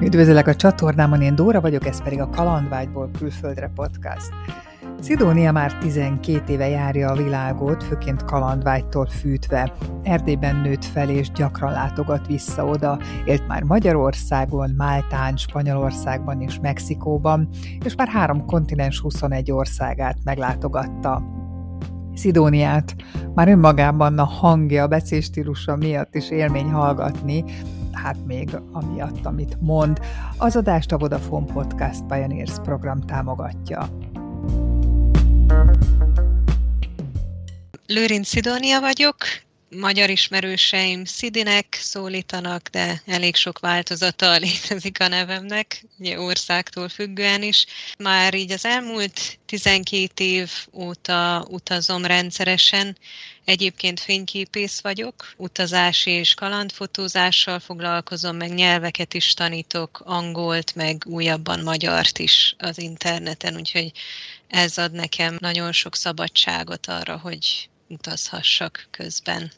Üdvözöllek a csatornámon, én Dóra vagyok, ez pedig a Kalandvágyból külföldre podcast. Szidónia már 12 éve járja a világot, főként kalandvágytól fűtve. Erdélyben nőtt fel és gyakran látogat vissza oda, élt már Magyarországon, Máltán, Spanyolországban és Mexikóban, és már három kontinens 21 országát meglátogatta. Szidóniát már önmagában a hangja, a beszélstílusa miatt is élmény hallgatni, hát még amiatt, amit mond, az adást a Vodafone Podcast Pioneers program támogatja. Lőrinc Szidónia vagyok, magyar ismerőseim Szidinek szólítanak, de elég sok változata létezik a nevemnek, ugye országtól függően is. Már így az elmúlt 12 év óta utazom rendszeresen, Egyébként fényképész vagyok, utazási és kalandfotózással foglalkozom, meg nyelveket is tanítok, angolt, meg újabban magyart is az interneten, úgyhogy ez ad nekem nagyon sok szabadságot arra, hogy utazhassak közben.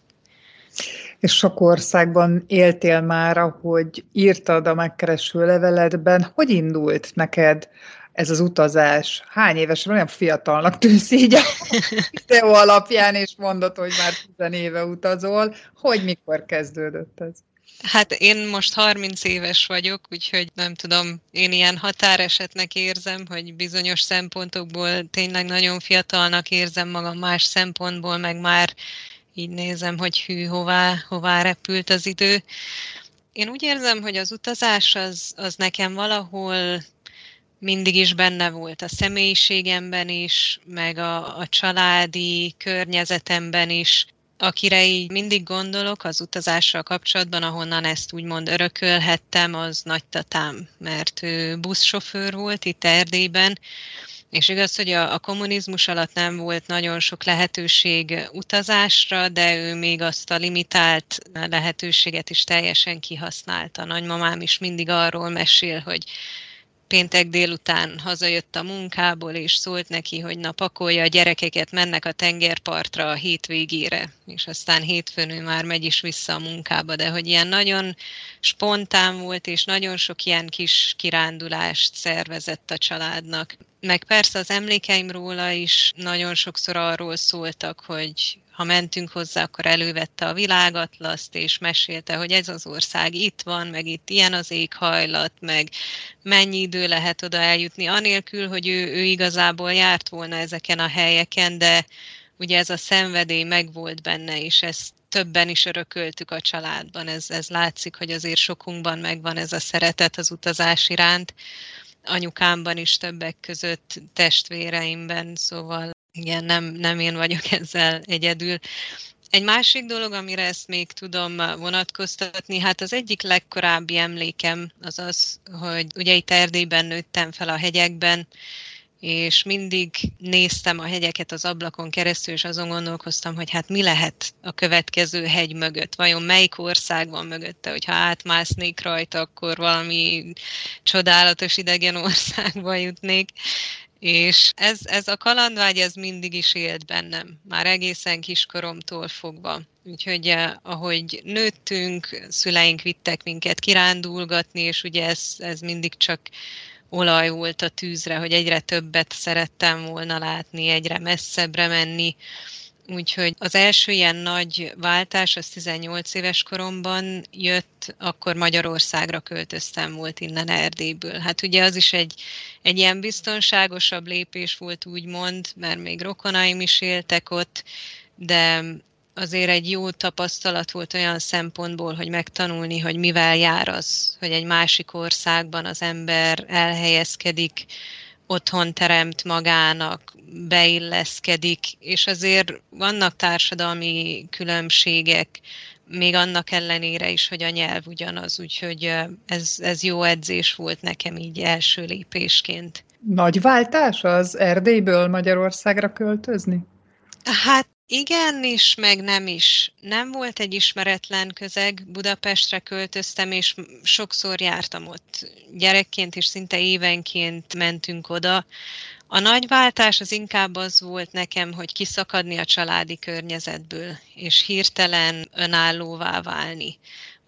És sok országban éltél már, ahogy írtad a megkereső leveledben. Hogy indult neked ez az utazás? Hány éves olyan fiatalnak tűnsz így a videó alapján, és mondod, hogy már 10 éve utazol. Hogy mikor kezdődött ez? Hát én most 30 éves vagyok, úgyhogy nem tudom, én ilyen határesetnek érzem, hogy bizonyos szempontokból tényleg nagyon fiatalnak érzem magam, más szempontból meg már így nézem, hogy hű, hová, hová repült az idő. Én úgy érzem, hogy az utazás az, az nekem valahol mindig is benne volt a személyiségemben is, meg a, a családi környezetemben is. Akire így mindig gondolok az utazással kapcsolatban, ahonnan ezt úgymond örökölhettem, az nagytatám, mert ő buszsofőr volt itt Erdélyben, és igaz, hogy a, a kommunizmus alatt nem volt nagyon sok lehetőség utazásra, de ő még azt a limitált lehetőséget is teljesen kihasználta. Nagymamám is mindig arról mesél, hogy péntek délután hazajött a munkából, és szólt neki, hogy na pakolja a gyerekeket, mennek a tengerpartra a hétvégére, és aztán hétfőn ő már megy is vissza a munkába, de hogy ilyen nagyon spontán volt, és nagyon sok ilyen kis kirándulást szervezett a családnak. Meg persze az emlékeim róla is nagyon sokszor arról szóltak, hogy ha mentünk hozzá, akkor elővette a világatlaszt, és mesélte, hogy ez az ország itt van, meg itt ilyen az éghajlat, meg mennyi idő lehet oda eljutni, anélkül, hogy ő, ő igazából járt volna ezeken a helyeken, de ugye ez a szenvedély megvolt benne, és ezt többen is örököltük a családban. Ez, ez látszik, hogy azért sokunkban megvan ez a szeretet az utazás iránt. Anyukámban is többek között, testvéreimben, szóval igen, nem, nem én vagyok ezzel egyedül. Egy másik dolog, amire ezt még tudom vonatkoztatni, hát az egyik legkorábbi emlékem az az, hogy ugye itt Erdélyben nőttem fel a hegyekben, és mindig néztem a hegyeket az ablakon keresztül, és azon gondolkoztam, hogy hát mi lehet a következő hegy mögött, vajon melyik ország van mögötte, hogyha átmásznék rajta, akkor valami csodálatos idegen országba jutnék, és ez, ez a kalandvágy, ez mindig is élt bennem, már egészen kiskoromtól fogva. Úgyhogy eh, ahogy nőttünk, szüleink vittek minket kirándulgatni, és ugye ez, ez mindig csak olaj volt a tűzre, hogy egyre többet szerettem volna látni, egyre messzebbre menni. Úgyhogy az első ilyen nagy váltás, az 18 éves koromban jött, akkor Magyarországra költöztem volt innen Erdélyből. Hát ugye az is egy, egy ilyen biztonságosabb lépés volt úgymond, mert még rokonaim is éltek ott, de azért egy jó tapasztalat volt olyan szempontból, hogy megtanulni, hogy mivel jár az, hogy egy másik országban az ember elhelyezkedik, otthon teremt magának, beilleszkedik, és azért vannak társadalmi különbségek, még annak ellenére is, hogy a nyelv ugyanaz, úgyhogy ez, ez jó edzés volt nekem így első lépésként. Nagy váltás az Erdélyből Magyarországra költözni? Hát igen is, meg nem is. Nem volt egy ismeretlen közeg, Budapestre költöztem, és sokszor jártam ott. Gyerekként és szinte évenként mentünk oda. A nagy váltás az inkább az volt nekem, hogy kiszakadni a családi környezetből, és hirtelen önállóvá válni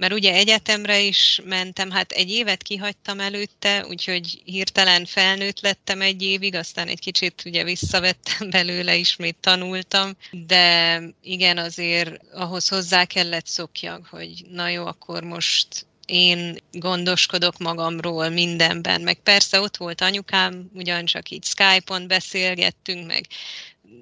mert ugye egyetemre is mentem, hát egy évet kihagytam előtte, úgyhogy hirtelen felnőtt lettem egy évig, aztán egy kicsit ugye visszavettem belőle, ismét tanultam, de igen, azért ahhoz hozzá kellett szokjak, hogy na jó, akkor most én gondoskodok magamról mindenben, meg persze ott volt anyukám, ugyancsak így Skype-on beszélgettünk, meg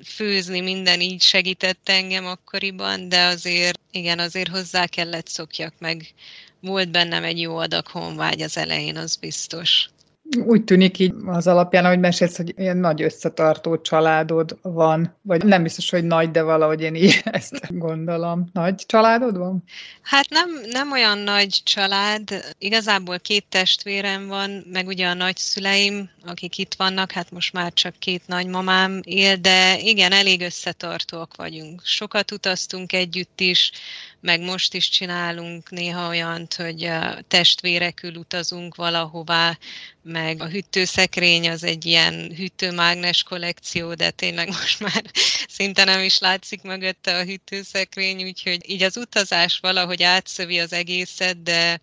főzni, minden így segített engem akkoriban, de azért, igen, azért hozzá kellett szokjak, meg volt bennem egy jó adag honvágy az elején, az biztos. Úgy tűnik így az alapján, ahogy mesélsz, hogy ilyen nagy összetartó családod van, vagy nem biztos, hogy nagy, de valahogy én így ezt gondolom. Nagy családod van? Hát nem, nem olyan nagy család. Igazából két testvérem van, meg ugye a nagyszüleim, akik itt vannak, hát most már csak két nagymamám él, de igen, elég összetartóak vagyunk. Sokat utaztunk együtt is, meg most is csinálunk néha olyant, hogy testvérekül utazunk valahová, meg a hűtőszekrény az egy ilyen hűtőmágnes kollekció, de tényleg most már szinte nem is látszik mögötte a hűtőszekrény, úgyhogy így az utazás valahogy átszövi az egészet, de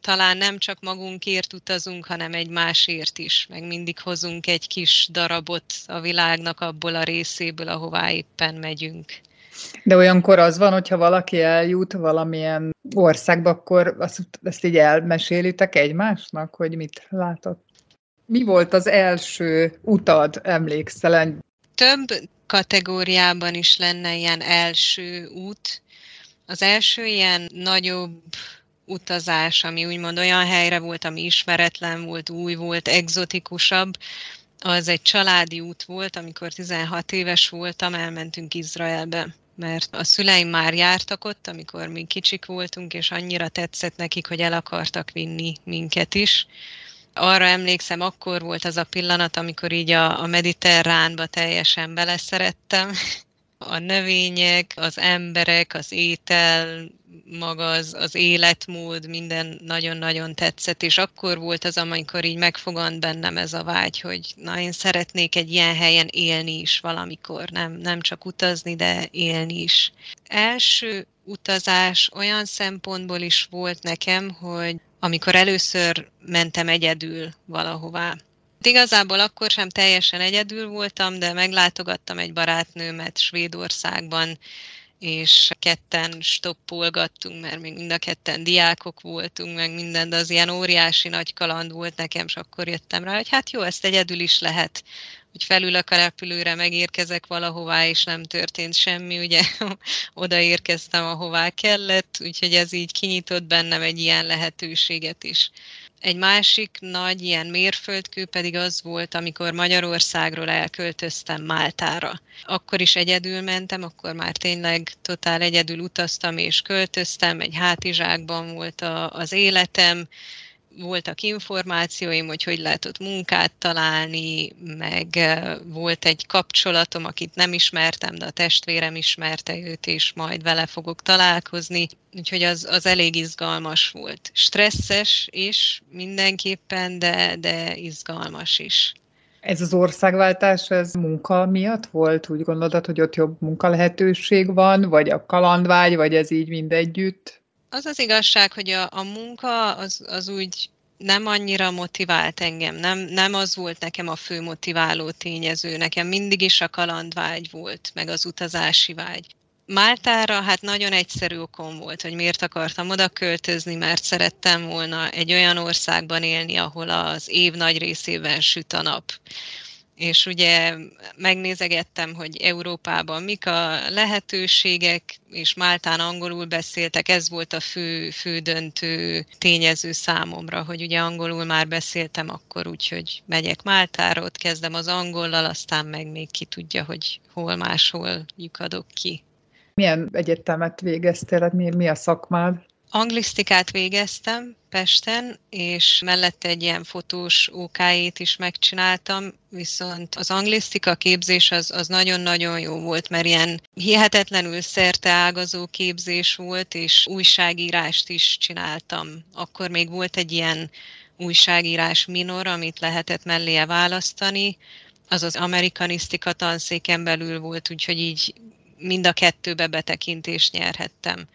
talán nem csak magunkért utazunk, hanem egy másért is, meg mindig hozunk egy kis darabot a világnak abból a részéből, ahová éppen megyünk. De olyankor az van, hogyha valaki eljut valamilyen országba, akkor azt, ezt így elmesélitek egymásnak, hogy mit látott? Mi volt az első utad, emlékszel? Több kategóriában is lenne ilyen első út. Az első ilyen nagyobb utazás, ami úgymond olyan helyre volt, ami ismeretlen volt, új volt, egzotikusabb, az egy családi út volt, amikor 16 éves voltam, elmentünk Izraelbe mert a szüleim már jártak ott, amikor mi kicsik voltunk, és annyira tetszett nekik, hogy el akartak vinni minket is. Arra emlékszem, akkor volt az a pillanat, amikor így a, a mediterránba teljesen beleszerettem, a növények, az emberek, az étel, maga az, az életmód, minden nagyon-nagyon tetszett, és akkor volt az, amikor így megfogant bennem ez a vágy, hogy na én szeretnék egy ilyen helyen élni is valamikor, nem, nem csak utazni, de élni is. Első utazás olyan szempontból is volt nekem, hogy amikor először mentem egyedül valahová, Igazából akkor sem teljesen egyedül voltam, de meglátogattam egy barátnőmet Svédországban, és ketten stoppolgattunk, mert még mind a ketten diákok voltunk, meg minden, de az ilyen óriási nagy kaland volt nekem, és akkor jöttem rá, hogy hát jó, ezt egyedül is lehet, hogy felül a repülőre, megérkezek valahová, és nem történt semmi, ugye odaérkeztem, ahová kellett, úgyhogy ez így kinyitott bennem egy ilyen lehetőséget is. Egy másik nagy ilyen mérföldkő pedig az volt, amikor Magyarországról elköltöztem Máltára. Akkor is egyedül mentem, akkor már tényleg totál egyedül utaztam és költöztem, egy hátizsákban volt a, az életem, voltak információim, hogy hogy lehet ott munkát találni, meg volt egy kapcsolatom, akit nem ismertem, de a testvérem ismerte őt, és majd vele fogok találkozni. Úgyhogy az, az elég izgalmas volt. Stresszes is mindenképpen, de, de izgalmas is. Ez az országváltás, ez munka miatt volt? Úgy gondolod, hogy ott jobb munka lehetőség van, vagy a kalandvágy, vagy ez így mindegyütt? Az az igazság, hogy a, a munka az, az úgy nem annyira motivált engem, nem, nem az volt nekem a fő motiváló tényező, nekem mindig is a kalandvágy volt, meg az utazási vágy. Máltára hát nagyon egyszerű okom volt, hogy miért akartam oda költözni, mert szerettem volna egy olyan országban élni, ahol az év nagy részében süt a nap és ugye megnézegettem, hogy Európában mik a lehetőségek, és Máltán angolul beszéltek, ez volt a fő, fő döntő tényező számomra, hogy ugye angolul már beszéltem akkor, úgyhogy megyek Máltára, ott kezdem az angollal, aztán meg még ki tudja, hogy hol máshol lyukadok ki. Milyen egyetemet végeztél, mi, mi a szakmád? Anglisztikát végeztem Pesten, és mellette egy ilyen fotós OK-ét is megcsináltam, viszont az anglisztika képzés az, az nagyon-nagyon jó volt, mert ilyen hihetetlenül ágazó képzés volt, és újságírást is csináltam. Akkor még volt egy ilyen újságírás minor, amit lehetett melléje választani, az az amerikanisztika tanszéken belül volt, úgyhogy így mind a kettőbe betekintést nyerhettem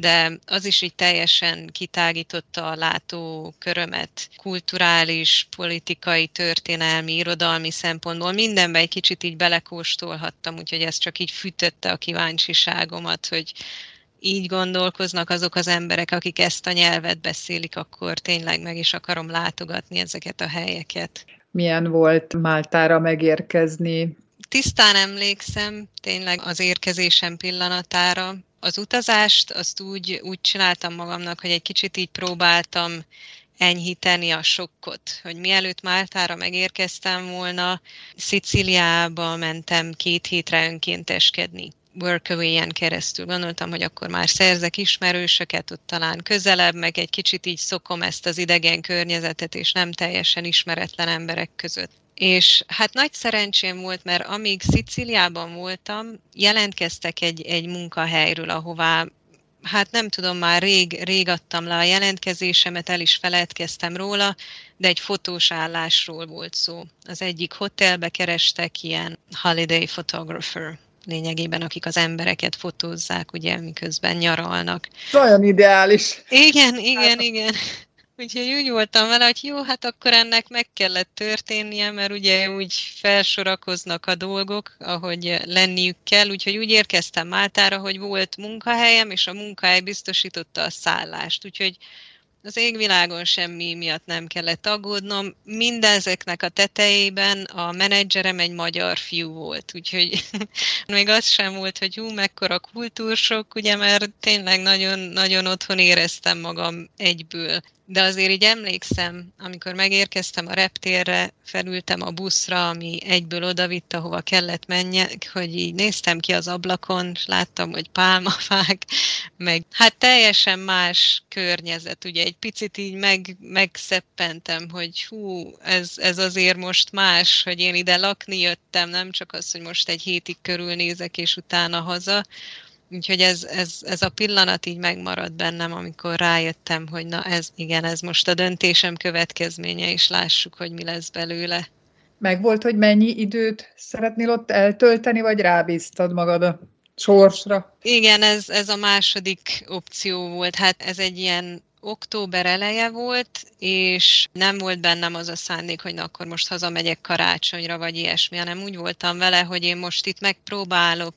de az is így teljesen kitágította a látókörömet kulturális, politikai, történelmi, irodalmi szempontból. Mindenben egy kicsit így belekóstolhattam, úgyhogy ez csak így fűtötte a kíváncsiságomat, hogy így gondolkoznak azok az emberek, akik ezt a nyelvet beszélik, akkor tényleg meg is akarom látogatni ezeket a helyeket. Milyen volt Máltára megérkezni? Tisztán emlékszem tényleg az érkezésem pillanatára. Az utazást azt úgy, úgy csináltam magamnak, hogy egy kicsit így próbáltam enyhíteni a sokkot, hogy mielőtt Máltára megérkeztem volna, Sziciliába mentem két hétre önkénteskedni. Workaway-en keresztül. Gondoltam, hogy akkor már szerzek ismerősöket, ott talán közelebb, meg egy kicsit így szokom ezt az idegen környezetet, és nem teljesen ismeretlen emberek között. És hát nagy szerencsém volt, mert amíg Sziciliában voltam, jelentkeztek egy, egy munkahelyről, ahová hát nem tudom, már rég, rég adtam le a jelentkezésemet, el is feledkeztem róla, de egy fotós állásról volt szó. Az egyik hotelbe kerestek ilyen holiday photographer lényegében, akik az embereket fotózzák, ugye, miközben nyaralnak. Olyan ideális. Igen, igen, igen. Úgyhogy úgy voltam vele, hogy jó, hát akkor ennek meg kellett történnie, mert ugye úgy felsorakoznak a dolgok, ahogy lenniük kell, úgyhogy úgy érkeztem Máltára, hogy volt munkahelyem, és a munkahely biztosította a szállást, úgyhogy az égvilágon semmi miatt nem kellett aggódnom. Mindezeknek a tetejében a menedzserem egy magyar fiú volt, úgyhogy még az sem volt, hogy hú, mekkora kultúrsok, ugye, mert tényleg nagyon, nagyon otthon éreztem magam egyből de azért így emlékszem, amikor megérkeztem a reptérre, felültem a buszra, ami egyből odavitt, ahova kellett menjek, hogy így néztem ki az ablakon, és láttam, hogy pálmafák, meg hát teljesen más környezet, ugye egy picit így meg, megszeppentem, hogy hú, ez, ez azért most más, hogy én ide lakni jöttem, nem csak az, hogy most egy hétig körülnézek, és utána haza, Úgyhogy ez, ez, ez a pillanat így megmaradt bennem, amikor rájöttem, hogy na ez igen, ez most a döntésem következménye, és lássuk, hogy mi lesz belőle. Meg volt, hogy mennyi időt szeretnél ott eltölteni, vagy rábíztad magad a sorsra? Igen, ez, ez a második opció volt. Hát ez egy ilyen október eleje volt, és nem volt bennem az a szándék, hogy na akkor most hazamegyek karácsonyra, vagy ilyesmi, hanem úgy voltam vele, hogy én most itt megpróbálok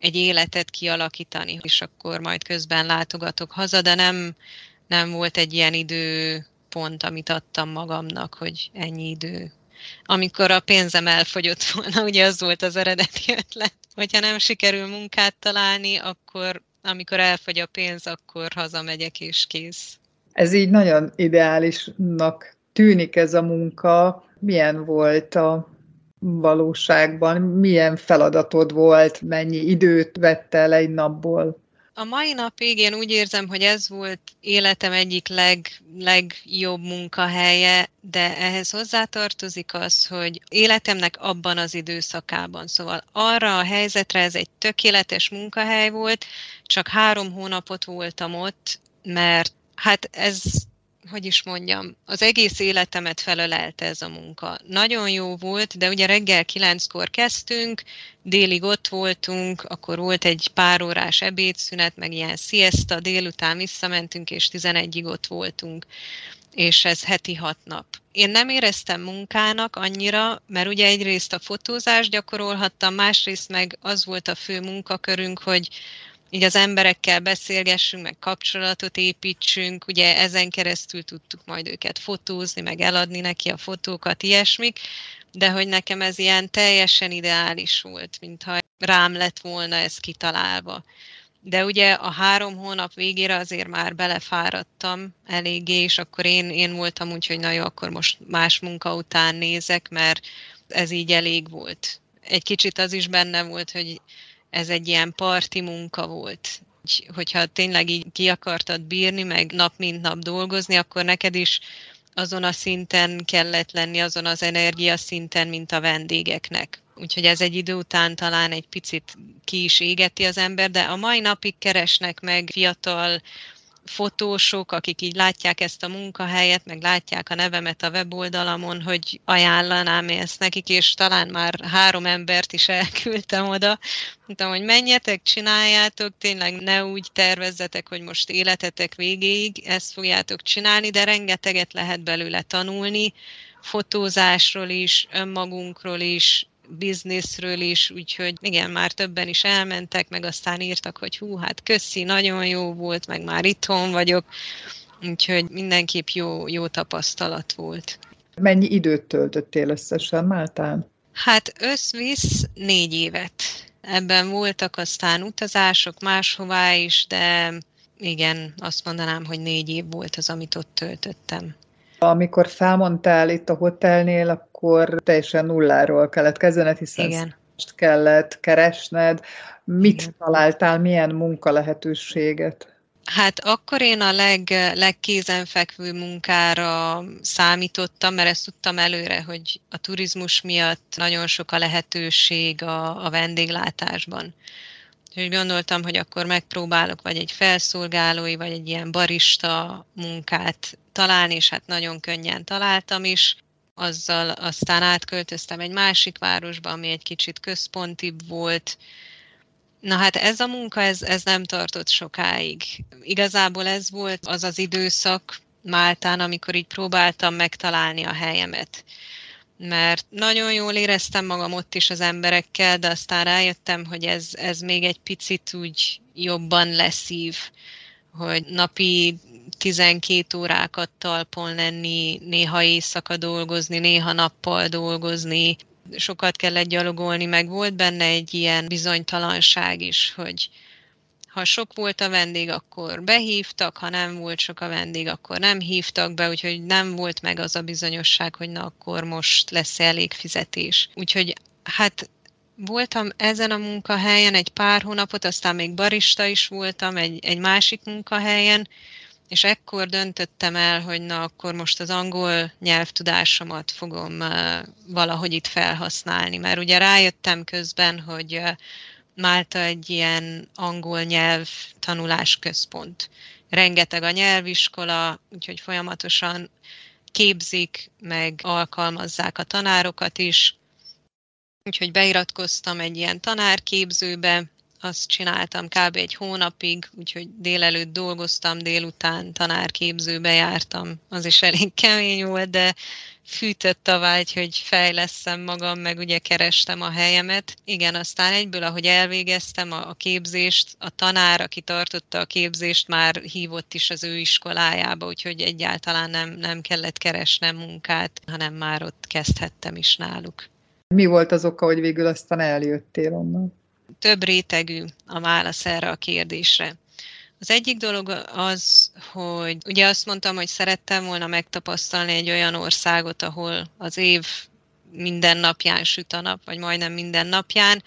egy életet kialakítani, és akkor majd közben látogatok haza, de nem, nem volt egy ilyen időpont, amit adtam magamnak, hogy ennyi idő. Amikor a pénzem elfogyott volna, ugye az volt az eredeti ötlet, hogyha nem sikerül munkát találni, akkor amikor elfogy a pénz, akkor hazamegyek és kész. Ez így nagyon ideálisnak tűnik ez a munka. Milyen volt a valóságban? Milyen feladatod volt, mennyi időt vette el egy napból? A mai napig én úgy érzem, hogy ez volt életem egyik leg, legjobb munkahelye, de ehhez hozzátartozik az, hogy életemnek abban az időszakában. Szóval arra a helyzetre ez egy tökéletes munkahely volt, csak három hónapot voltam ott, mert hát ez hogy is mondjam, az egész életemet felölelte ez a munka. Nagyon jó volt, de ugye reggel kilenckor kezdtünk, délig ott voltunk, akkor volt egy pár órás ebédszünet, meg ilyen siesta, délután visszamentünk, és 11-ig ott voltunk és ez heti hat nap. Én nem éreztem munkának annyira, mert ugye egyrészt a fotózást gyakorolhattam, másrészt meg az volt a fő munkakörünk, hogy így az emberekkel beszélgessünk, meg kapcsolatot építsünk, ugye ezen keresztül tudtuk majd őket fotózni, meg eladni neki a fotókat, ilyesmik, de hogy nekem ez ilyen teljesen ideális volt, mintha rám lett volna ez kitalálva. De ugye a három hónap végére azért már belefáradtam eléggé, és akkor én, én voltam úgy, hogy na jó, akkor most más munka után nézek, mert ez így elég volt. Egy kicsit az is benne volt, hogy ez egy ilyen parti munka volt. Hogyha tényleg így ki akartad bírni, meg nap mint nap dolgozni, akkor neked is azon a szinten kellett lenni, azon az energia szinten, mint a vendégeknek. Úgyhogy ez egy idő után talán egy picit ki is égeti az ember, de a mai napig keresnek meg fiatal fotósok, akik így látják ezt a munkahelyet, meg látják a nevemet a weboldalamon, hogy ajánlanám ezt nekik, és talán már három embert is elküldtem oda. Mondtam, hogy menjetek, csináljátok, tényleg ne úgy tervezzetek, hogy most életetek végéig ezt fogjátok csinálni, de rengeteget lehet belőle tanulni, fotózásról is, önmagunkról is, bizniszről is, úgyhogy igen, már többen is elmentek, meg aztán írtak, hogy hú, hát köszi, nagyon jó volt, meg már itthon vagyok, úgyhogy mindenképp jó, jó tapasztalat volt. Mennyi időt töltöttél összesen Máltán? Hát összvisz négy évet. Ebben voltak aztán utazások máshová is, de igen, azt mondanám, hogy négy év volt az, amit ott töltöttem. Amikor felmondtál itt a hotelnél, akkor teljesen nulláról kellett kezdened, hiszen Igen. most kellett keresned. Mit Igen. találtál, milyen munka lehetőséget? Hát akkor én a leg, legkézenfekvő munkára számítottam, mert ezt tudtam előre, hogy a turizmus miatt nagyon sok a lehetőség a, a vendéglátásban. Úgyhogy gondoltam, hogy akkor megpróbálok vagy egy felszolgálói, vagy egy ilyen barista munkát találni, és hát nagyon könnyen találtam is. Azzal aztán átköltöztem egy másik városba, ami egy kicsit központibb volt. Na hát ez a munka, ez, ez nem tartott sokáig. Igazából ez volt az az időszak Máltán, amikor így próbáltam megtalálni a helyemet mert nagyon jól éreztem magam ott is az emberekkel, de aztán rájöttem, hogy ez, ez még egy picit úgy jobban leszív, hogy napi 12 órákat talpon lenni, néha éjszaka dolgozni, néha nappal dolgozni, sokat kellett gyalogolni, meg volt benne egy ilyen bizonytalanság is, hogy ha sok volt a vendég, akkor behívtak, ha nem volt sok a vendég, akkor nem hívtak be, úgyhogy nem volt meg az a bizonyosság, hogy na akkor most lesz elég fizetés. Úgyhogy hát voltam ezen a munkahelyen egy pár hónapot, aztán még barista is voltam egy, egy másik munkahelyen, és ekkor döntöttem el, hogy na akkor most az angol nyelvtudásomat fogom valahogy itt felhasználni, mert ugye rájöttem közben, hogy Málta egy ilyen angol nyelv tanulás központ. Rengeteg a nyelviskola, úgyhogy folyamatosan képzik, meg alkalmazzák a tanárokat is. Úgyhogy beiratkoztam egy ilyen tanárképzőbe, azt csináltam kb. egy hónapig, úgyhogy délelőtt dolgoztam, délután tanárképzőbe jártam. Az is elég kemény volt, de fűtött a vágy, hogy fejleszem magam, meg ugye kerestem a helyemet. Igen, aztán egyből, ahogy elvégeztem a, a képzést, a tanár, aki tartotta a képzést, már hívott is az ő iskolájába, úgyhogy egyáltalán nem, nem kellett keresnem munkát, hanem már ott kezdhettem is náluk. Mi volt az oka, hogy végül aztán eljöttél onnan? Több rétegű a válasz erre a kérdésre. Az egyik dolog az, hogy ugye azt mondtam, hogy szerettem volna megtapasztalni egy olyan országot, ahol az év minden napján süt a nap, vagy majdnem minden napján,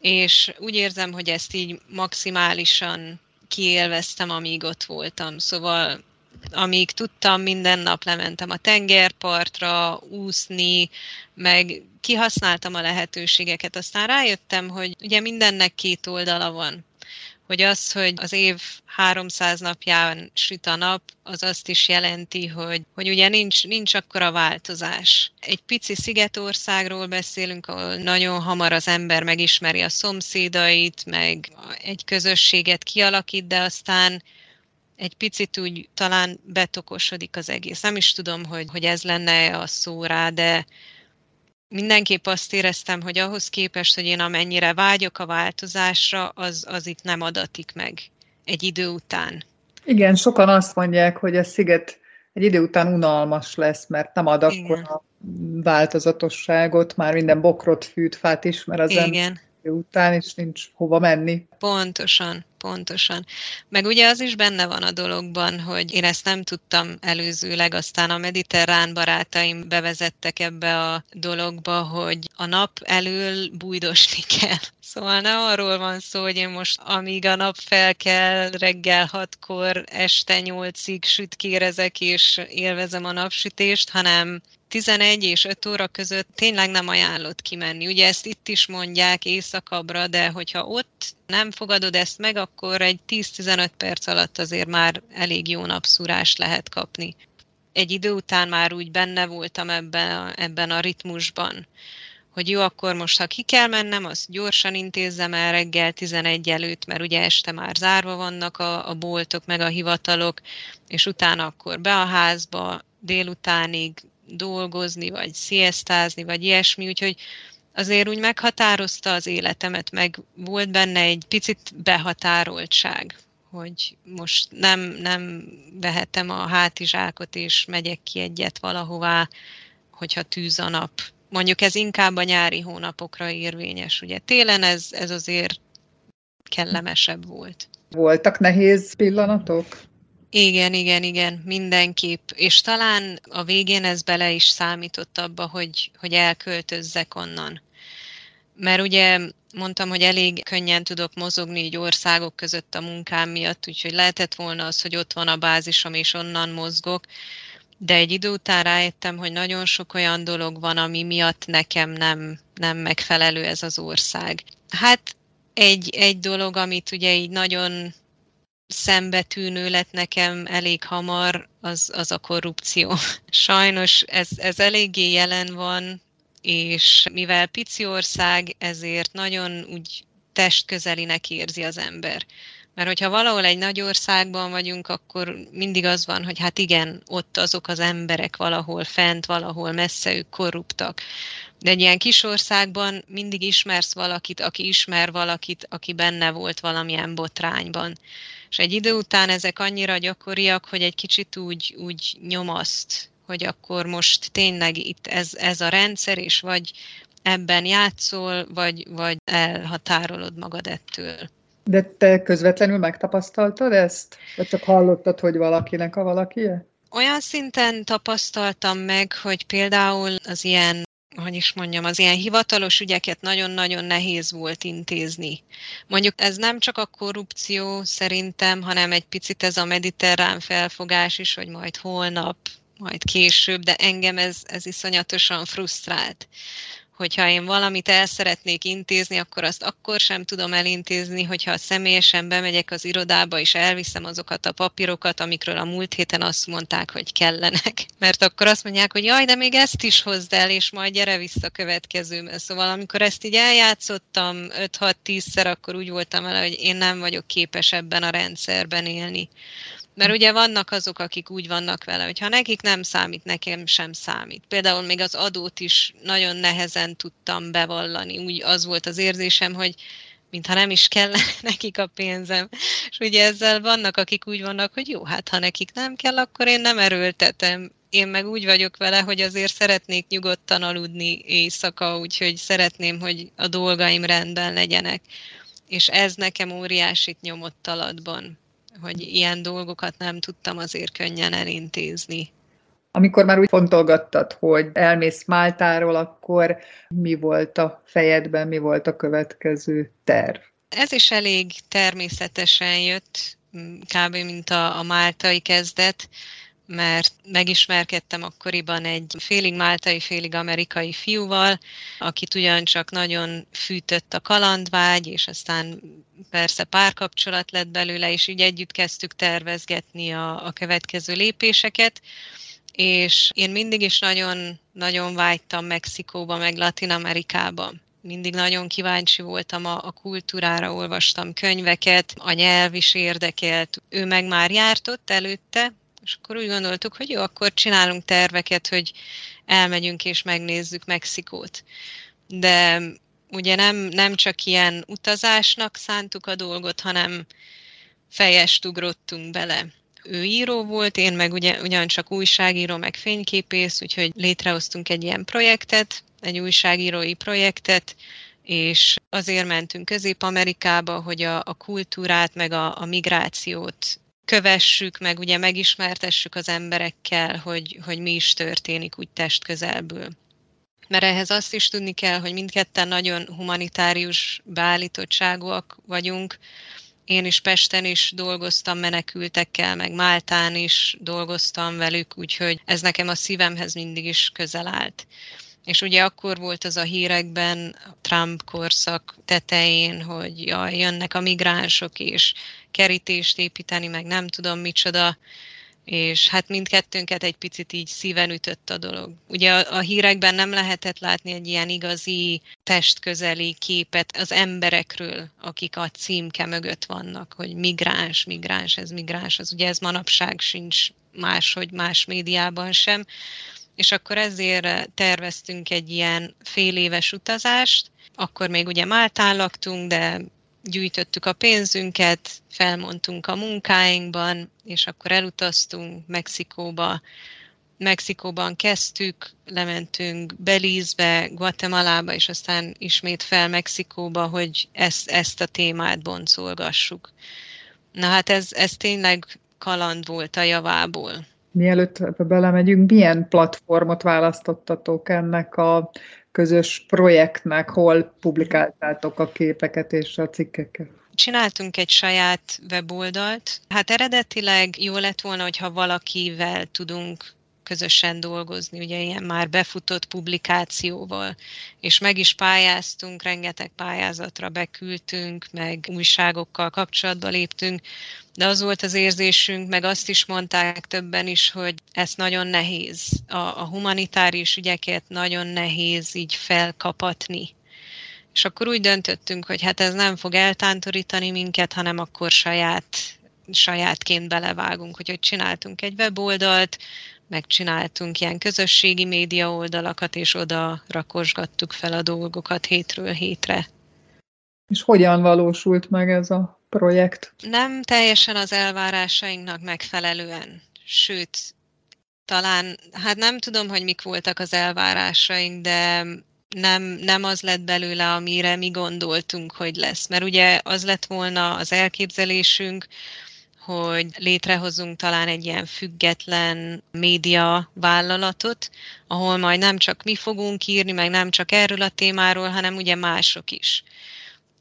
és úgy érzem, hogy ezt így maximálisan kiélveztem, amíg ott voltam. Szóval amíg tudtam, minden nap lementem a tengerpartra úszni, meg kihasználtam a lehetőségeket. Aztán rájöttem, hogy ugye mindennek két oldala van hogy az, hogy az év 300 napján süt a nap, az azt is jelenti, hogy, hogy ugye nincs, nincs akkora változás. Egy pici szigetországról beszélünk, ahol nagyon hamar az ember megismeri a szomszédait, meg egy közösséget kialakít, de aztán egy picit úgy talán betokosodik az egész. Nem is tudom, hogy, hogy ez lenne a szó rá, de mindenképp azt éreztem, hogy ahhoz képest, hogy én amennyire vágyok a változásra, az, az itt nem adatik meg egy idő után. Igen, sokan azt mondják, hogy a sziget egy idő után unalmas lesz, mert nem ad akkor a változatosságot, már minden bokrot, fűt, fát ismer az Igen. ember után, és nincs hova menni. Pontosan, pontosan. Meg ugye az is benne van a dologban, hogy én ezt nem tudtam előzőleg, aztán a mediterrán barátaim bevezettek ebbe a dologba, hogy a nap elől bújdosni kell. Szóval ne arról van szó, hogy én most amíg a nap fel kell reggel hatkor, este nyolcig sütkérezek és élvezem a napsütést, hanem 11 és 5 óra között tényleg nem ajánlott kimenni. Ugye ezt itt is mondják éjszakabbra, de hogyha ott nem fogadod ezt meg, akkor egy 10-15 perc alatt azért már elég jó napszúrást lehet kapni. Egy idő után már úgy benne voltam ebben a, ebben a ritmusban, hogy jó, akkor most ha ki kell mennem, azt gyorsan intézzem el reggel 11 előtt, mert ugye este már zárva vannak a, a boltok, meg a hivatalok, és utána akkor be a házba, délutánig dolgozni, vagy sziasztázni, vagy ilyesmi, úgyhogy azért úgy meghatározta az életemet, meg volt benne egy picit behatároltság, hogy most nem, nem vehetem a hátizsákot, és megyek ki egyet valahová, hogyha tűz a nap. Mondjuk ez inkább a nyári hónapokra érvényes. Ugye télen ez, ez azért kellemesebb volt. Voltak nehéz pillanatok? Igen, igen, igen, mindenképp. És talán a végén ez bele is számított abba, hogy, hogy elköltözzek onnan. Mert ugye mondtam, hogy elég könnyen tudok mozogni így országok között a munkám miatt, úgyhogy lehetett volna az, hogy ott van a bázisom, és onnan mozgok, de egy idő után rájöttem, hogy nagyon sok olyan dolog van, ami miatt nekem nem, nem megfelelő ez az ország. Hát egy, egy dolog, amit ugye így nagyon szembetűnő lett nekem elég hamar, az, az a korrupció. Sajnos ez, ez eléggé jelen van, és mivel pici ország, ezért nagyon úgy testközelinek érzi az ember. Mert hogyha valahol egy nagy országban vagyunk, akkor mindig az van, hogy hát igen, ott azok az emberek valahol fent, valahol messze ők korruptak. De egy ilyen kis országban mindig ismersz valakit, aki ismer valakit, aki benne volt valamilyen botrányban. És egy idő után ezek annyira gyakoriak, hogy egy kicsit úgy, úgy nyomaszt, hogy akkor most tényleg itt ez, ez a rendszer, és vagy ebben játszol, vagy, vagy elhatárolod magad ettől. De te közvetlenül megtapasztaltad ezt? Vagy csak hallottad, hogy valakinek a valakie? Olyan szinten tapasztaltam meg, hogy például az ilyen hogy is mondjam, az ilyen hivatalos ügyeket nagyon-nagyon nehéz volt intézni. Mondjuk ez nem csak a korrupció szerintem, hanem egy picit ez a mediterrán felfogás is, hogy majd holnap, majd később, de engem ez, ez iszonyatosan frusztrált hogyha én valamit el szeretnék intézni, akkor azt akkor sem tudom elintézni, hogyha személyesen bemegyek az irodába, és elviszem azokat a papírokat, amikről a múlt héten azt mondták, hogy kellenek. Mert akkor azt mondják, hogy jaj, de még ezt is hozd el, és majd gyere vissza következőben. Szóval amikor ezt így eljátszottam 5-6-10-szer, akkor úgy voltam vele, hogy én nem vagyok képes ebben a rendszerben élni. Mert ugye vannak azok, akik úgy vannak vele, hogy ha nekik nem számít, nekem sem számít. Például még az adót is nagyon nehezen tudtam bevallani. Úgy az volt az érzésem, hogy mintha nem is kell nekik a pénzem. És ugye ezzel vannak, akik úgy vannak, hogy jó, hát ha nekik nem kell, akkor én nem erőltetem. Én meg úgy vagyok vele, hogy azért szeretnék nyugodtan aludni éjszaka, úgyhogy szeretném, hogy a dolgaim rendben legyenek. És ez nekem óriásit nyomott alatban hogy ilyen dolgokat nem tudtam azért könnyen elintézni. Amikor már úgy fontolgattad, hogy elmész Máltáról, akkor mi volt a fejedben, mi volt a következő terv? Ez is elég természetesen jött, kb. mint a, a máltai kezdet mert megismerkedtem akkoriban egy félig máltai, félig amerikai fiúval, akit ugyancsak nagyon fűtött a kalandvágy, és aztán persze párkapcsolat lett belőle, és így együtt kezdtük tervezgetni a, a következő lépéseket, és én mindig is nagyon, nagyon vágytam Mexikóba, meg Latin Amerikába mindig nagyon kíváncsi voltam a, a kultúrára, olvastam könyveket, a nyelv is érdekelt. Ő meg már járt ott előtte, és akkor úgy gondoltuk, hogy jó, akkor csinálunk terveket, hogy elmegyünk és megnézzük Mexikót. De ugye nem, nem csak ilyen utazásnak szántuk a dolgot, hanem fejest ugrottunk bele. Ő író volt, én meg ugye, ugyancsak újságíró, meg fényképész, úgyhogy létrehoztunk egy ilyen projektet, egy újságírói projektet, és azért mentünk Közép-Amerikába, hogy a, a kultúrát, meg a, a migrációt kövessük, meg ugye megismertessük az emberekkel, hogy, hogy mi is történik úgy testközelből. Mert ehhez azt is tudni kell, hogy mindketten nagyon humanitárius beállítottságúak vagyunk, én is Pesten is dolgoztam menekültekkel, meg Máltán is dolgoztam velük, úgyhogy ez nekem a szívemhez mindig is közel állt. És ugye akkor volt az a hírekben Trump korszak tetején, hogy jaj, jönnek a migránsok, és kerítést építeni, meg nem tudom micsoda, és hát mindkettőnket egy picit így szíven ütött a dolog. Ugye a, a hírekben nem lehetett látni egy ilyen igazi testközeli képet az emberekről, akik a címke mögött vannak, hogy migráns, migráns, ez migráns, az ugye ez manapság sincs máshogy más médiában sem. És akkor ezért terveztünk egy ilyen fél éves utazást, akkor még ugye Máltán laktunk, de gyűjtöttük a pénzünket, felmondtunk a munkáinkban, és akkor elutaztunk Mexikóba. Mexikóban kezdtük, lementünk Belízbe, Guatemalába, és aztán ismét fel Mexikóba, hogy ezt, ezt a témát boncolgassuk. Na hát ez, ez tényleg kaland volt a javából. Mielőtt belemegyünk, milyen platformot választottatok ennek a közös projektnek, hol publikáltátok a képeket és a cikkeket? Csináltunk egy saját weboldalt. Hát eredetileg jó lett volna, hogyha valakivel tudunk közösen dolgozni, ugye ilyen már befutott publikációval, és meg is pályáztunk, rengeteg pályázatra beküldtünk, meg újságokkal kapcsolatba léptünk, de az volt az érzésünk, meg azt is mondták többen is, hogy ez nagyon nehéz. A, a humanitárius ügyeket nagyon nehéz így felkapatni. És akkor úgy döntöttünk, hogy hát ez nem fog eltántorítani minket, hanem akkor saját, sajátként belevágunk, hogy, csináltunk egy weboldalt, megcsináltunk ilyen közösségi média oldalakat, és oda rakosgattuk fel a dolgokat hétről hétre. És hogyan valósult meg ez a projekt? Nem teljesen az elvárásainknak megfelelően, sőt, talán, hát nem tudom, hogy mik voltak az elvárásaink, de nem, nem az lett belőle, amire mi gondoltunk, hogy lesz. Mert ugye az lett volna az elképzelésünk, hogy létrehozunk talán egy ilyen független média vállalatot, ahol majd nem csak mi fogunk írni, meg nem csak erről a témáról, hanem ugye mások is.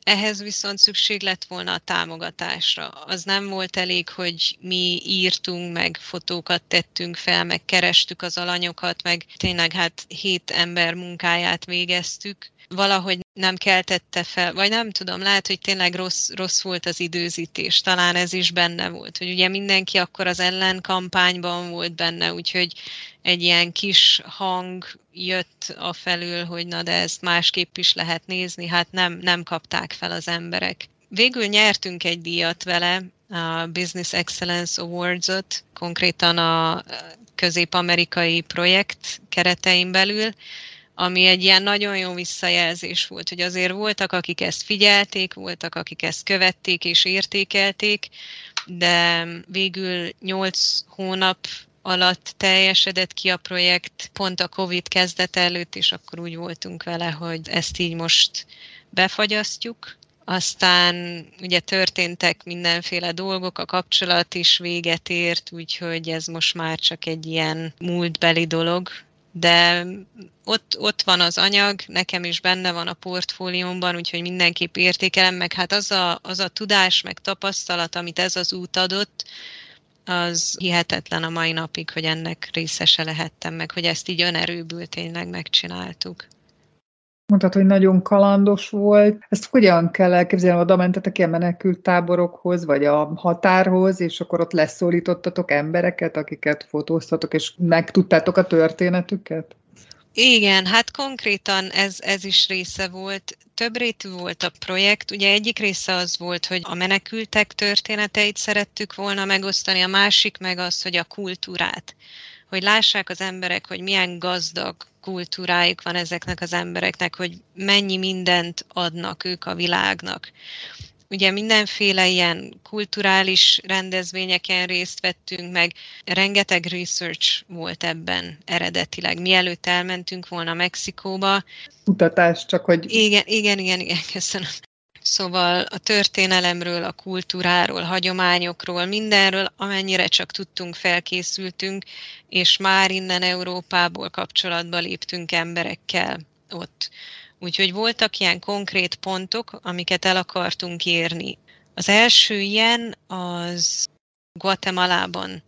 Ehhez viszont szükség lett volna a támogatásra. Az nem volt elég, hogy mi írtunk, meg fotókat tettünk fel, meg kerestük az alanyokat, meg tényleg hát hét ember munkáját végeztük. Valahogy nem keltette fel, vagy nem tudom, lehet, hogy tényleg rossz, rossz volt az időzítés, talán ez is benne volt, hogy ugye mindenki akkor az ellenkampányban volt benne, úgyhogy egy ilyen kis hang jött a felül, hogy na de ezt másképp is lehet nézni, hát nem, nem kapták fel az emberek. Végül nyertünk egy díjat vele, a Business Excellence Awards-ot, konkrétan a közép-amerikai projekt keretein belül, ami egy ilyen nagyon jó visszajelzés volt, hogy azért voltak, akik ezt figyelték, voltak, akik ezt követték és értékelték, de végül nyolc hónap alatt teljesedett ki a projekt, pont a Covid kezdet előtt, és akkor úgy voltunk vele, hogy ezt így most befagyasztjuk. Aztán ugye történtek mindenféle dolgok, a kapcsolat is véget ért, úgyhogy ez most már csak egy ilyen múltbeli dolog, de ott, ott van az anyag, nekem is benne van a portfóliómban, úgyhogy mindenképp értékelem, meg hát az a, az a tudás, meg tapasztalat, amit ez az út adott, az hihetetlen a mai napig, hogy ennek részese lehettem, meg hogy ezt így önerőből tényleg megcsináltuk. Mondtad, hogy nagyon kalandos volt. Ezt hogyan kell elképzelni? Oda mentetek ilyen menekült táborokhoz, vagy a határhoz, és akkor ott leszólítottatok embereket, akiket fotóztatok, és megtudtátok a történetüket? Igen, hát konkrétan ez, ez is része volt. Több rétű volt a projekt. Ugye egyik része az volt, hogy a menekültek történeteit szerettük volna megosztani, a másik meg az, hogy a kultúrát. Hogy lássák az emberek, hogy milyen gazdag kultúrájuk van ezeknek az embereknek, hogy mennyi mindent adnak ők a világnak. Ugye mindenféle ilyen kulturális rendezvényeken részt vettünk, meg rengeteg research volt ebben eredetileg. Mielőtt elmentünk volna Mexikóba. Kutatás, csak hogy... Igen, igen, igen, igen, köszönöm. Szóval a történelemről, a kultúráról, hagyományokról, mindenről, amennyire csak tudtunk, felkészültünk, és már innen Európából kapcsolatba léptünk emberekkel ott. Úgyhogy voltak ilyen konkrét pontok, amiket el akartunk érni. Az első ilyen az Guatemalában.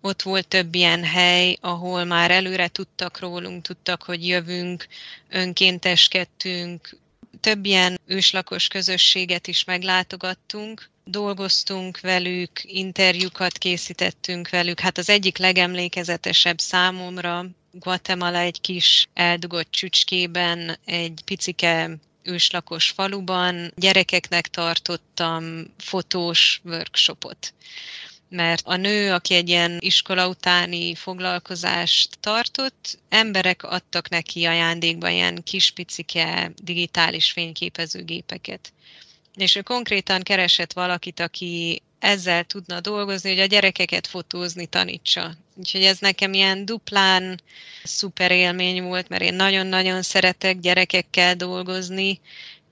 Ott volt több ilyen hely, ahol már előre tudtak rólunk, tudtak, hogy jövünk, önkénteskedtünk, több ilyen őslakos közösséget is meglátogattunk, dolgoztunk velük, interjúkat készítettünk velük. Hát az egyik legemlékezetesebb számomra Guatemala egy kis eldugott csücskében, egy picike őslakos faluban. Gyerekeknek tartottam fotós workshopot mert a nő, aki egy ilyen iskola utáni foglalkozást tartott, emberek adtak neki ajándékba ilyen kispicike digitális fényképezőgépeket. És ő konkrétan keresett valakit, aki ezzel tudna dolgozni, hogy a gyerekeket fotózni tanítsa. Úgyhogy ez nekem ilyen duplán szuper élmény volt, mert én nagyon-nagyon szeretek gyerekekkel dolgozni,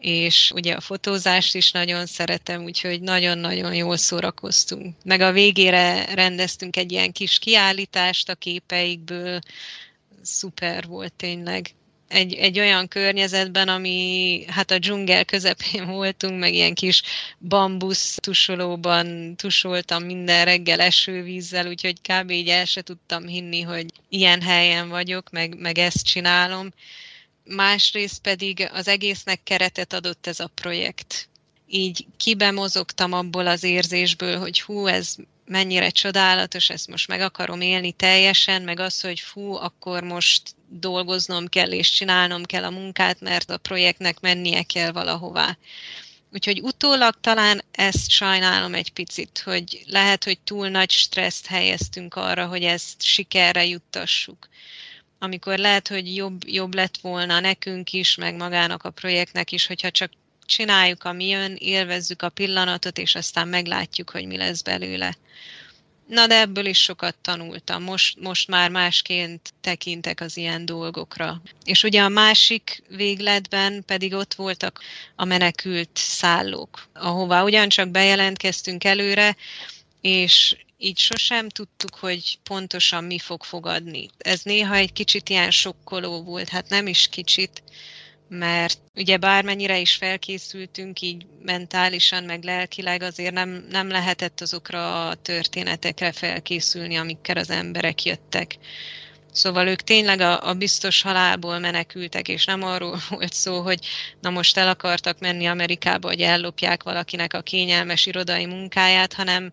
és ugye a fotózást is nagyon szeretem, úgyhogy nagyon-nagyon jól szórakoztunk. Meg a végére rendeztünk egy ilyen kis kiállítást a képeikből, szuper volt tényleg. Egy, egy olyan környezetben, ami hát a dzsungel közepén voltunk, meg ilyen kis bambusz tusolóban tusoltam minden reggel esővízzel, úgyhogy kb. így el se tudtam hinni, hogy ilyen helyen vagyok, meg, meg ezt csinálom másrészt pedig az egésznek keretet adott ez a projekt. Így kibemozogtam abból az érzésből, hogy hú, ez mennyire csodálatos, ezt most meg akarom élni teljesen, meg az, hogy fú, akkor most dolgoznom kell és csinálnom kell a munkát, mert a projektnek mennie kell valahová. Úgyhogy utólag talán ezt sajnálom egy picit, hogy lehet, hogy túl nagy stresszt helyeztünk arra, hogy ezt sikerre juttassuk amikor lehet, hogy jobb, jobb lett volna nekünk is, meg magának a projektnek is, hogyha csak csináljuk, ami jön, élvezzük a pillanatot, és aztán meglátjuk, hogy mi lesz belőle. Na, de ebből is sokat tanultam. Most, most már másként tekintek az ilyen dolgokra. És ugye a másik végletben pedig ott voltak a menekült szállók, ahová ugyancsak bejelentkeztünk előre, és így sosem tudtuk, hogy pontosan mi fog fogadni. Ez néha egy kicsit ilyen sokkoló volt, hát nem is kicsit, mert ugye bármennyire is felkészültünk így mentálisan, meg lelkileg, azért nem, nem lehetett azokra a történetekre felkészülni, amikkel az emberek jöttek. Szóval ők tényleg a, a biztos halálból menekültek, és nem arról volt szó, hogy na most el akartak menni Amerikába, hogy ellopják valakinek a kényelmes irodai munkáját, hanem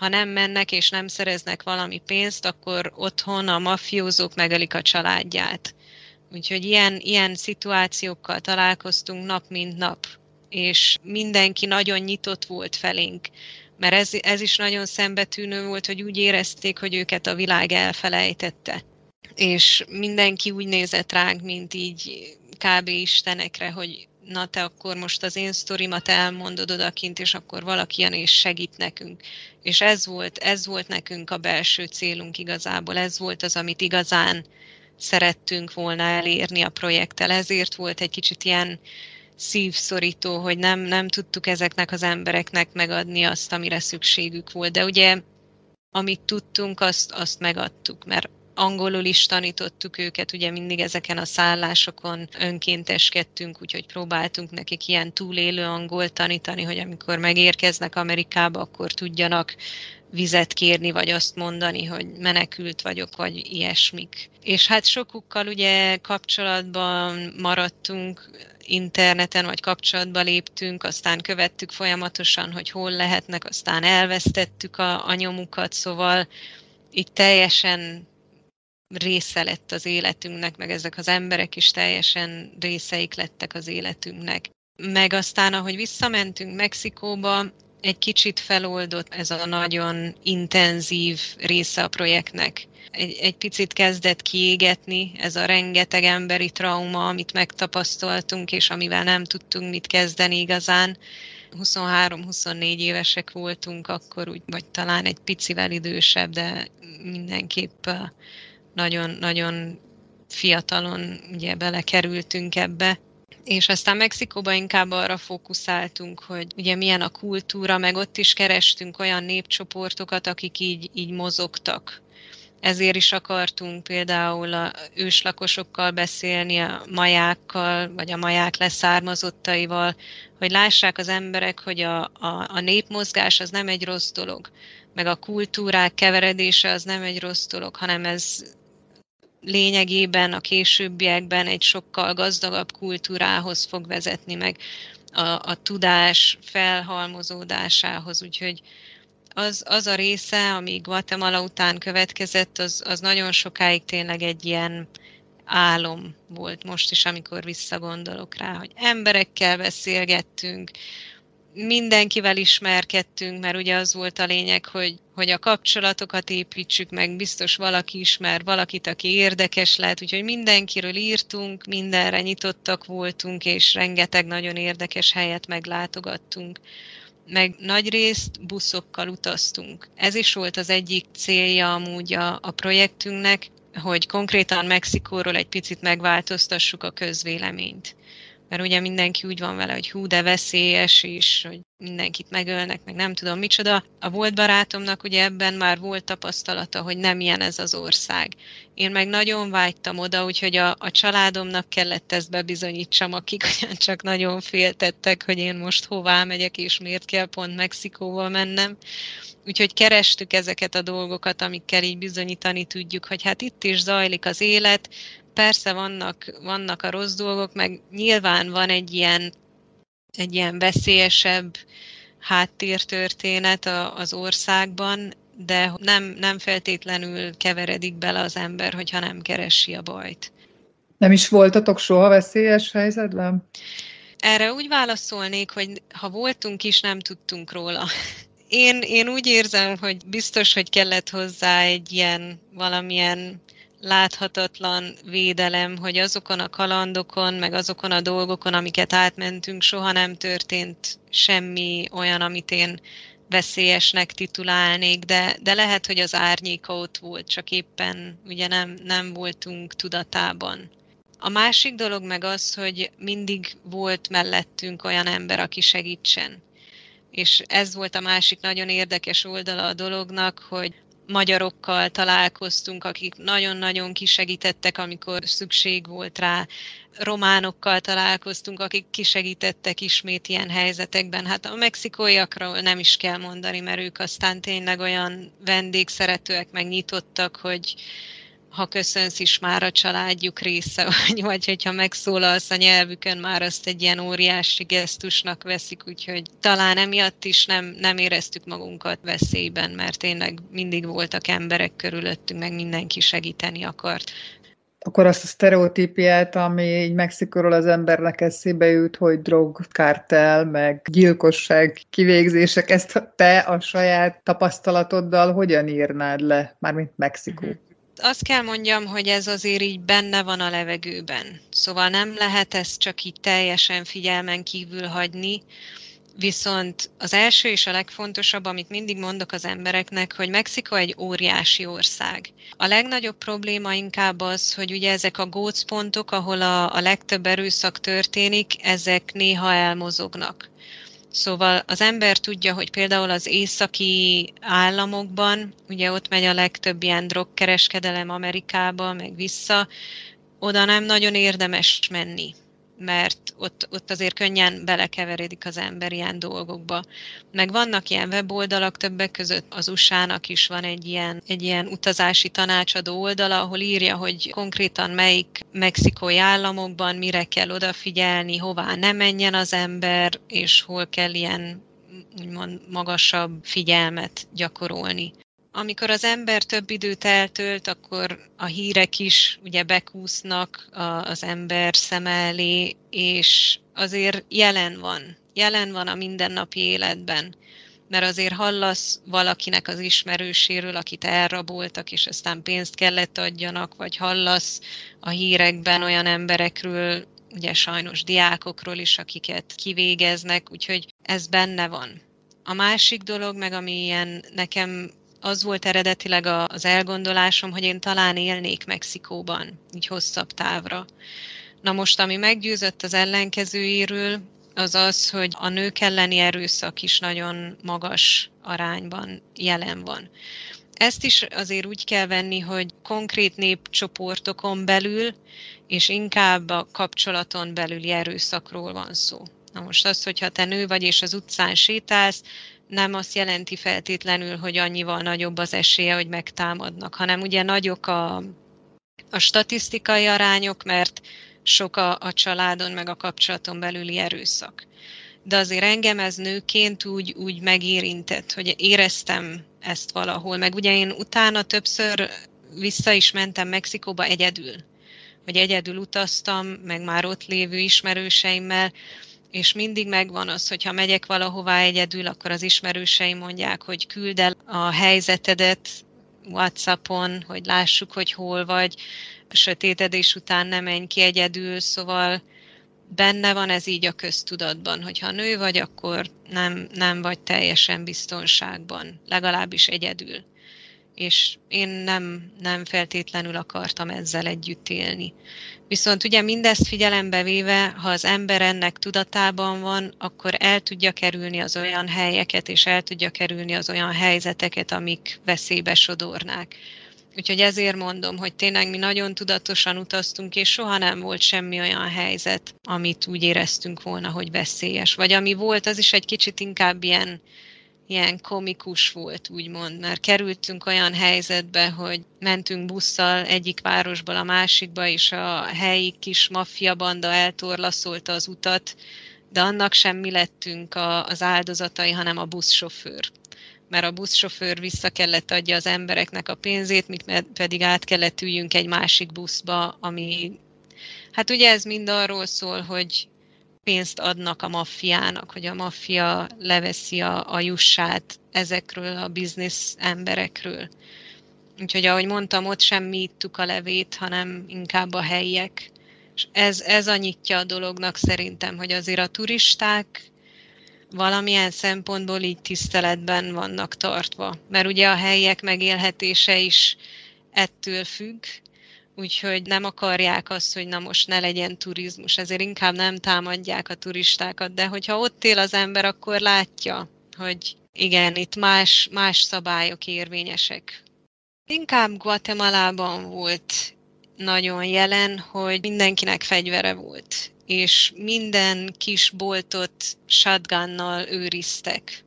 ha nem mennek és nem szereznek valami pénzt, akkor otthon a mafiózók megölik a családját. Úgyhogy ilyen, ilyen szituációkkal találkoztunk nap mint nap, és mindenki nagyon nyitott volt felénk, mert ez, ez is nagyon szembetűnő volt, hogy úgy érezték, hogy őket a világ elfelejtette. És mindenki úgy nézett ránk, mint így kb. istenekre, hogy na te akkor most az én sztorimat elmondod odakint, és akkor valaki jön és segít nekünk. És ez volt, ez volt nekünk a belső célunk igazából, ez volt az, amit igazán szerettünk volna elérni a projekttel. Ezért volt egy kicsit ilyen szívszorító, hogy nem, nem tudtuk ezeknek az embereknek megadni azt, amire szükségük volt. De ugye, amit tudtunk, azt, azt megadtuk, mert angolul is tanítottuk őket, ugye mindig ezeken a szállásokon önkénteskedtünk, úgyhogy próbáltunk nekik ilyen túlélő angol tanítani, hogy amikor megérkeznek Amerikába, akkor tudjanak vizet kérni, vagy azt mondani, hogy menekült vagyok, vagy ilyesmik. És hát sokukkal ugye kapcsolatban maradtunk, interneten, vagy kapcsolatba léptünk, aztán követtük folyamatosan, hogy hol lehetnek, aztán elvesztettük a, a nyomukat, szóval itt teljesen része lett az életünknek, meg ezek az emberek is teljesen részeik lettek az életünknek. Meg aztán, ahogy visszamentünk Mexikóba, egy kicsit feloldott ez a nagyon intenzív része a projektnek. Egy, egy picit kezdett kiégetni ez a rengeteg emberi trauma, amit megtapasztaltunk, és amivel nem tudtunk mit kezdeni igazán. 23-24 évesek voltunk akkor, úgy, vagy talán egy picivel idősebb, de mindenképp nagyon-nagyon fiatalon ugye belekerültünk ebbe, és aztán Mexikóban inkább arra fókuszáltunk, hogy ugye milyen a kultúra, meg ott is kerestünk olyan népcsoportokat, akik így, így mozogtak. ezért is akartunk például a őslakosokkal beszélni, a majákkal, vagy a maják leszármazottaival, hogy lássák az emberek, hogy a, a, a népmozgás az nem egy rossz dolog, meg a kultúrák keveredése az nem egy rossz dolog, hanem ez lényegében a későbbiekben egy sokkal gazdagabb kultúrához fog vezetni, meg a, a tudás felhalmozódásához, úgyhogy az, az a része, ami Guatemala után következett, az, az nagyon sokáig tényleg egy ilyen álom volt most is, amikor visszagondolok rá, hogy emberekkel beszélgettünk, mindenkivel ismerkedtünk, mert ugye az volt a lényeg, hogy, hogy a kapcsolatokat építsük meg, biztos valaki ismer valakit, aki érdekes lehet, úgyhogy mindenkiről írtunk, mindenre nyitottak voltunk, és rengeteg nagyon érdekes helyet meglátogattunk meg nagy részt buszokkal utaztunk. Ez is volt az egyik célja amúgy a, a projektünknek, hogy konkrétan Mexikóról egy picit megváltoztassuk a közvéleményt mert ugye mindenki úgy van vele, hogy hú, de veszélyes, és hogy mindenkit megölnek, meg nem tudom micsoda. A volt barátomnak ugye ebben már volt tapasztalata, hogy nem ilyen ez az ország. Én meg nagyon vágytam oda, úgyhogy a, a családomnak kellett ezt bebizonyítsam, akik csak nagyon féltettek, hogy én most hová megyek, és miért kell pont Mexikóval mennem. Úgyhogy kerestük ezeket a dolgokat, amikkel így bizonyítani tudjuk, hogy hát itt is zajlik az élet, persze vannak, vannak a rossz dolgok, meg nyilván van egy ilyen, egy ilyen veszélyesebb háttértörténet az országban, de nem, nem feltétlenül keveredik bele az ember, hogyha nem keresi a bajt. Nem is voltatok soha veszélyes helyzetben? Erre úgy válaszolnék, hogy ha voltunk is, nem tudtunk róla. Én, én úgy érzem, hogy biztos, hogy kellett hozzá egy ilyen valamilyen láthatatlan védelem, hogy azokon a kalandokon, meg azokon a dolgokon, amiket átmentünk, soha nem történt semmi olyan, amit én veszélyesnek titulálnék, de, de lehet, hogy az árnyéka ott volt, csak éppen ugye nem, nem voltunk tudatában. A másik dolog meg az, hogy mindig volt mellettünk olyan ember, aki segítsen. És ez volt a másik nagyon érdekes oldala a dolognak, hogy magyarokkal találkoztunk, akik nagyon-nagyon kisegítettek, amikor szükség volt rá. Románokkal találkoztunk, akik kisegítettek ismét ilyen helyzetekben. Hát a mexikóiakról nem is kell mondani, mert ők aztán tényleg olyan vendégszeretőek, meg nyitottak, hogy, ha köszönsz is már a családjuk része vagy, vagy hogyha megszólalsz a nyelvükön, már azt egy ilyen óriási gesztusnak veszik, úgyhogy talán emiatt is nem, nem éreztük magunkat veszélyben, mert tényleg mindig voltak emberek körülöttünk, meg mindenki segíteni akart. Akkor azt a sztereotípiát, ami így Mexikóról az embernek eszébe jut, hogy drogkártel, meg gyilkosság, kivégzések, ezt te a saját tapasztalatoddal hogyan írnád le, mármint Mexikó? Mm-hmm azt kell mondjam, hogy ez azért így benne van a levegőben. Szóval nem lehet ezt csak így teljesen figyelmen kívül hagyni, Viszont az első és a legfontosabb, amit mindig mondok az embereknek, hogy Mexiko egy óriási ország. A legnagyobb probléma inkább az, hogy ugye ezek a gócpontok, ahol a, a legtöbb erőszak történik, ezek néha elmozognak. Szóval az ember tudja, hogy például az északi államokban, ugye ott megy a legtöbb ilyen drogkereskedelem Amerikába, meg vissza, oda nem nagyon érdemes menni mert ott, ott azért könnyen belekeveredik az ember ilyen dolgokba. Meg vannak ilyen weboldalak, többek között az USA-nak is van egy ilyen, egy ilyen utazási tanácsadó oldala, ahol írja, hogy konkrétan melyik mexikói államokban mire kell odafigyelni, hová ne menjen az ember, és hol kell ilyen úgymond magasabb figyelmet gyakorolni amikor az ember több időt eltölt, akkor a hírek is ugye bekúsznak az ember szem elé, és azért jelen van. Jelen van a mindennapi életben. Mert azért hallasz valakinek az ismerőséről, akit elraboltak, és aztán pénzt kellett adjanak, vagy hallasz a hírekben olyan emberekről, ugye sajnos diákokról is, akiket kivégeznek, úgyhogy ez benne van. A másik dolog, meg ami ilyen nekem az volt eredetileg az elgondolásom, hogy én talán élnék Mexikóban, így hosszabb távra. Na most, ami meggyőzött az ellenkezőjéről, az az, hogy a nők elleni erőszak is nagyon magas arányban jelen van. Ezt is azért úgy kell venni, hogy konkrét népcsoportokon belül, és inkább a kapcsolaton belüli erőszakról van szó. Na most az, hogyha te nő vagy és az utcán sétálsz, nem azt jelenti feltétlenül, hogy annyival nagyobb az esélye, hogy megtámadnak, hanem ugye nagyok a, a statisztikai arányok, mert sok a, a családon, meg a kapcsolaton belüli erőszak. De azért engem ez nőként úgy, úgy megérintett, hogy éreztem ezt valahol. Meg ugye én utána többször vissza is mentem Mexikóba egyedül. Hogy egyedül utaztam, meg már ott lévő ismerőseimmel, és mindig megvan az, hogy ha megyek valahová egyedül, akkor az ismerőseim mondják, hogy küld el a helyzetedet Whatsappon, hogy lássuk, hogy hol vagy, sötétedés után nem menj ki egyedül, szóval benne van ez így a köztudatban, hogy ha nő vagy, akkor nem, nem vagy teljesen biztonságban, legalábbis egyedül. És én nem, nem feltétlenül akartam ezzel együtt élni. Viszont ugye mindezt figyelembe véve, ha az ember ennek tudatában van, akkor el tudja kerülni az olyan helyeket, és el tudja kerülni az olyan helyzeteket, amik veszélybe sodornák. Úgyhogy ezért mondom, hogy tényleg mi nagyon tudatosan utaztunk, és soha nem volt semmi olyan helyzet, amit úgy éreztünk volna, hogy veszélyes. Vagy ami volt, az is egy kicsit inkább ilyen, ilyen komikus volt, úgymond, mert kerültünk olyan helyzetbe, hogy mentünk busszal egyik városból a másikba, és a helyi kis maffia banda eltorlaszolta az utat, de annak sem mi lettünk a, az áldozatai, hanem a buszsofőr. Mert a buszsofőr vissza kellett adja az embereknek a pénzét, mi pedig át kellett üljünk egy másik buszba, ami... Hát ugye ez mind arról szól, hogy pénzt adnak a maffiának, hogy a maffia leveszi a, a jussát ezekről a biznisz emberekről. Úgyhogy ahogy mondtam, ott sem mi ittuk a levét, hanem inkább a helyiek. És ez, ez a nyitja a dolognak szerintem, hogy azért a turisták valamilyen szempontból így tiszteletben vannak tartva. Mert ugye a helyiek megélhetése is ettől függ, úgyhogy nem akarják azt, hogy na most ne legyen turizmus, ezért inkább nem támadják a turistákat, de hogyha ott él az ember, akkor látja, hogy igen, itt más, más szabályok érvényesek. Inkább Guatemalában volt nagyon jelen, hogy mindenkinek fegyvere volt és minden kis boltot shotgunnal őriztek.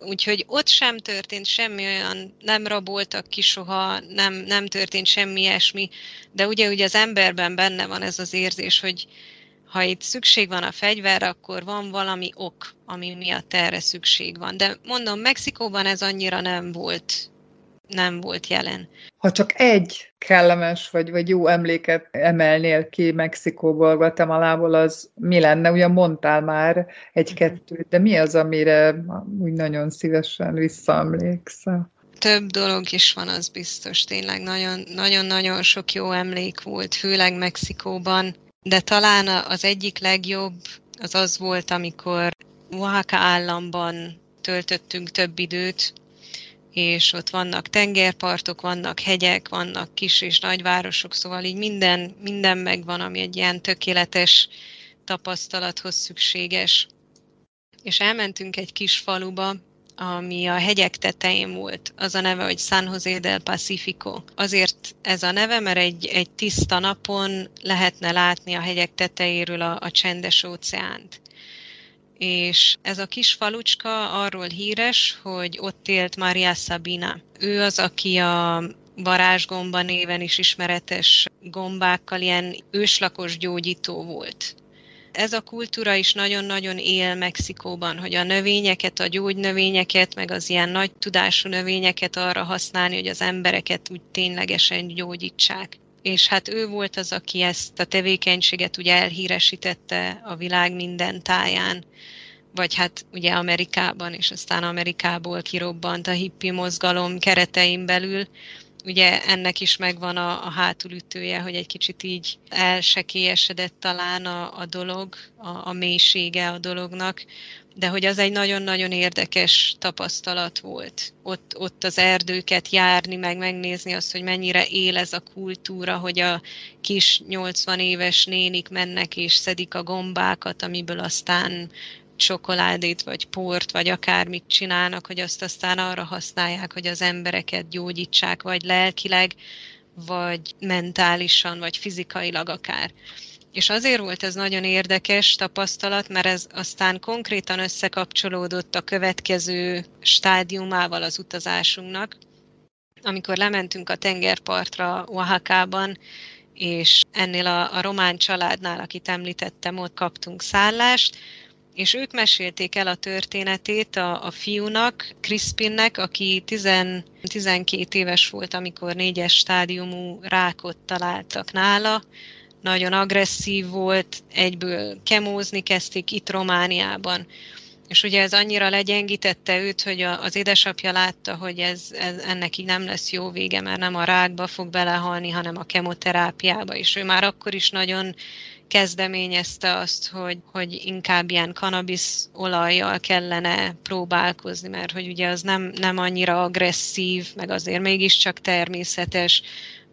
Úgyhogy ott sem történt semmi olyan, nem raboltak ki soha, nem, nem történt semmi ilyesmi, de ugye, ugye az emberben benne van ez az érzés, hogy ha itt szükség van a fegyverre, akkor van valami ok, ami miatt erre szükség van. De mondom, Mexikóban ez annyira nem volt nem volt jelen. Ha csak egy kellemes vagy, vagy jó emléket emelnél ki Mexikóból, Guatemalából, az mi lenne? Ugyan mondtál már egy-kettőt, de mi az, amire úgy nagyon szívesen visszaemlékszel? Több dolog is van, az biztos. Tényleg nagyon-nagyon sok jó emlék volt, főleg Mexikóban. De talán az egyik legjobb az az volt, amikor Oaxaca államban töltöttünk több időt, és ott vannak tengerpartok, vannak hegyek, vannak kis és nagyvárosok, szóval így minden, minden megvan, ami egy ilyen tökéletes tapasztalathoz szükséges. És elmentünk egy kis faluba, ami a hegyek tetején volt. Az a neve, hogy San José del Pacifico. Azért ez a neve, mert egy, egy tiszta napon lehetne látni a hegyek tetejéről a, a csendes óceánt és ez a kis falucska arról híres, hogy ott élt Maria Sabina. Ő az, aki a varázsgomba néven is ismeretes gombákkal ilyen őslakos gyógyító volt. Ez a kultúra is nagyon-nagyon él Mexikóban, hogy a növényeket, a gyógynövényeket, meg az ilyen nagy tudású növényeket arra használni, hogy az embereket úgy ténylegesen gyógyítsák. És hát ő volt az, aki ezt a tevékenységet ugye elhíresítette a világ minden táján vagy hát ugye Amerikában, és aztán Amerikából kirobbant a hippi mozgalom keretein belül. Ugye ennek is megvan a, a hátulütője, hogy egy kicsit így elsekélyesedett talán a, a dolog, a, a mélysége a dolognak, de hogy az egy nagyon-nagyon érdekes tapasztalat volt. Ott, ott az erdőket járni, meg megnézni azt, hogy mennyire él ez a kultúra, hogy a kis 80 éves nénik mennek és szedik a gombákat, amiből aztán csokoládét, vagy port, vagy akármit csinálnak, hogy azt aztán arra használják, hogy az embereket gyógyítsák, vagy lelkileg, vagy mentálisan, vagy fizikailag akár. És azért volt ez nagyon érdekes tapasztalat, mert ez aztán konkrétan összekapcsolódott a következő stádiumával az utazásunknak, amikor lementünk a tengerpartra Oaxaca-ban, és ennél a, a román családnál, akit említettem, ott kaptunk szállást, és ők mesélték el a történetét a, a fiúnak, Crispinnek, aki 10, 12 éves volt, amikor négyes stádiumú rákot találtak nála, nagyon agresszív volt, egyből kemózni kezdték itt Romániában. És ugye ez annyira legyengítette őt, hogy az édesapja látta, hogy ez, ez ennek így nem lesz jó vége, mert nem a rákba fog belehalni, hanem a kemoterápiába. És ő már akkor is nagyon kezdeményezte azt, hogy, hogy inkább ilyen kanabisz olajjal kellene próbálkozni, mert hogy ugye az nem, nem annyira agresszív, meg azért mégiscsak természetes.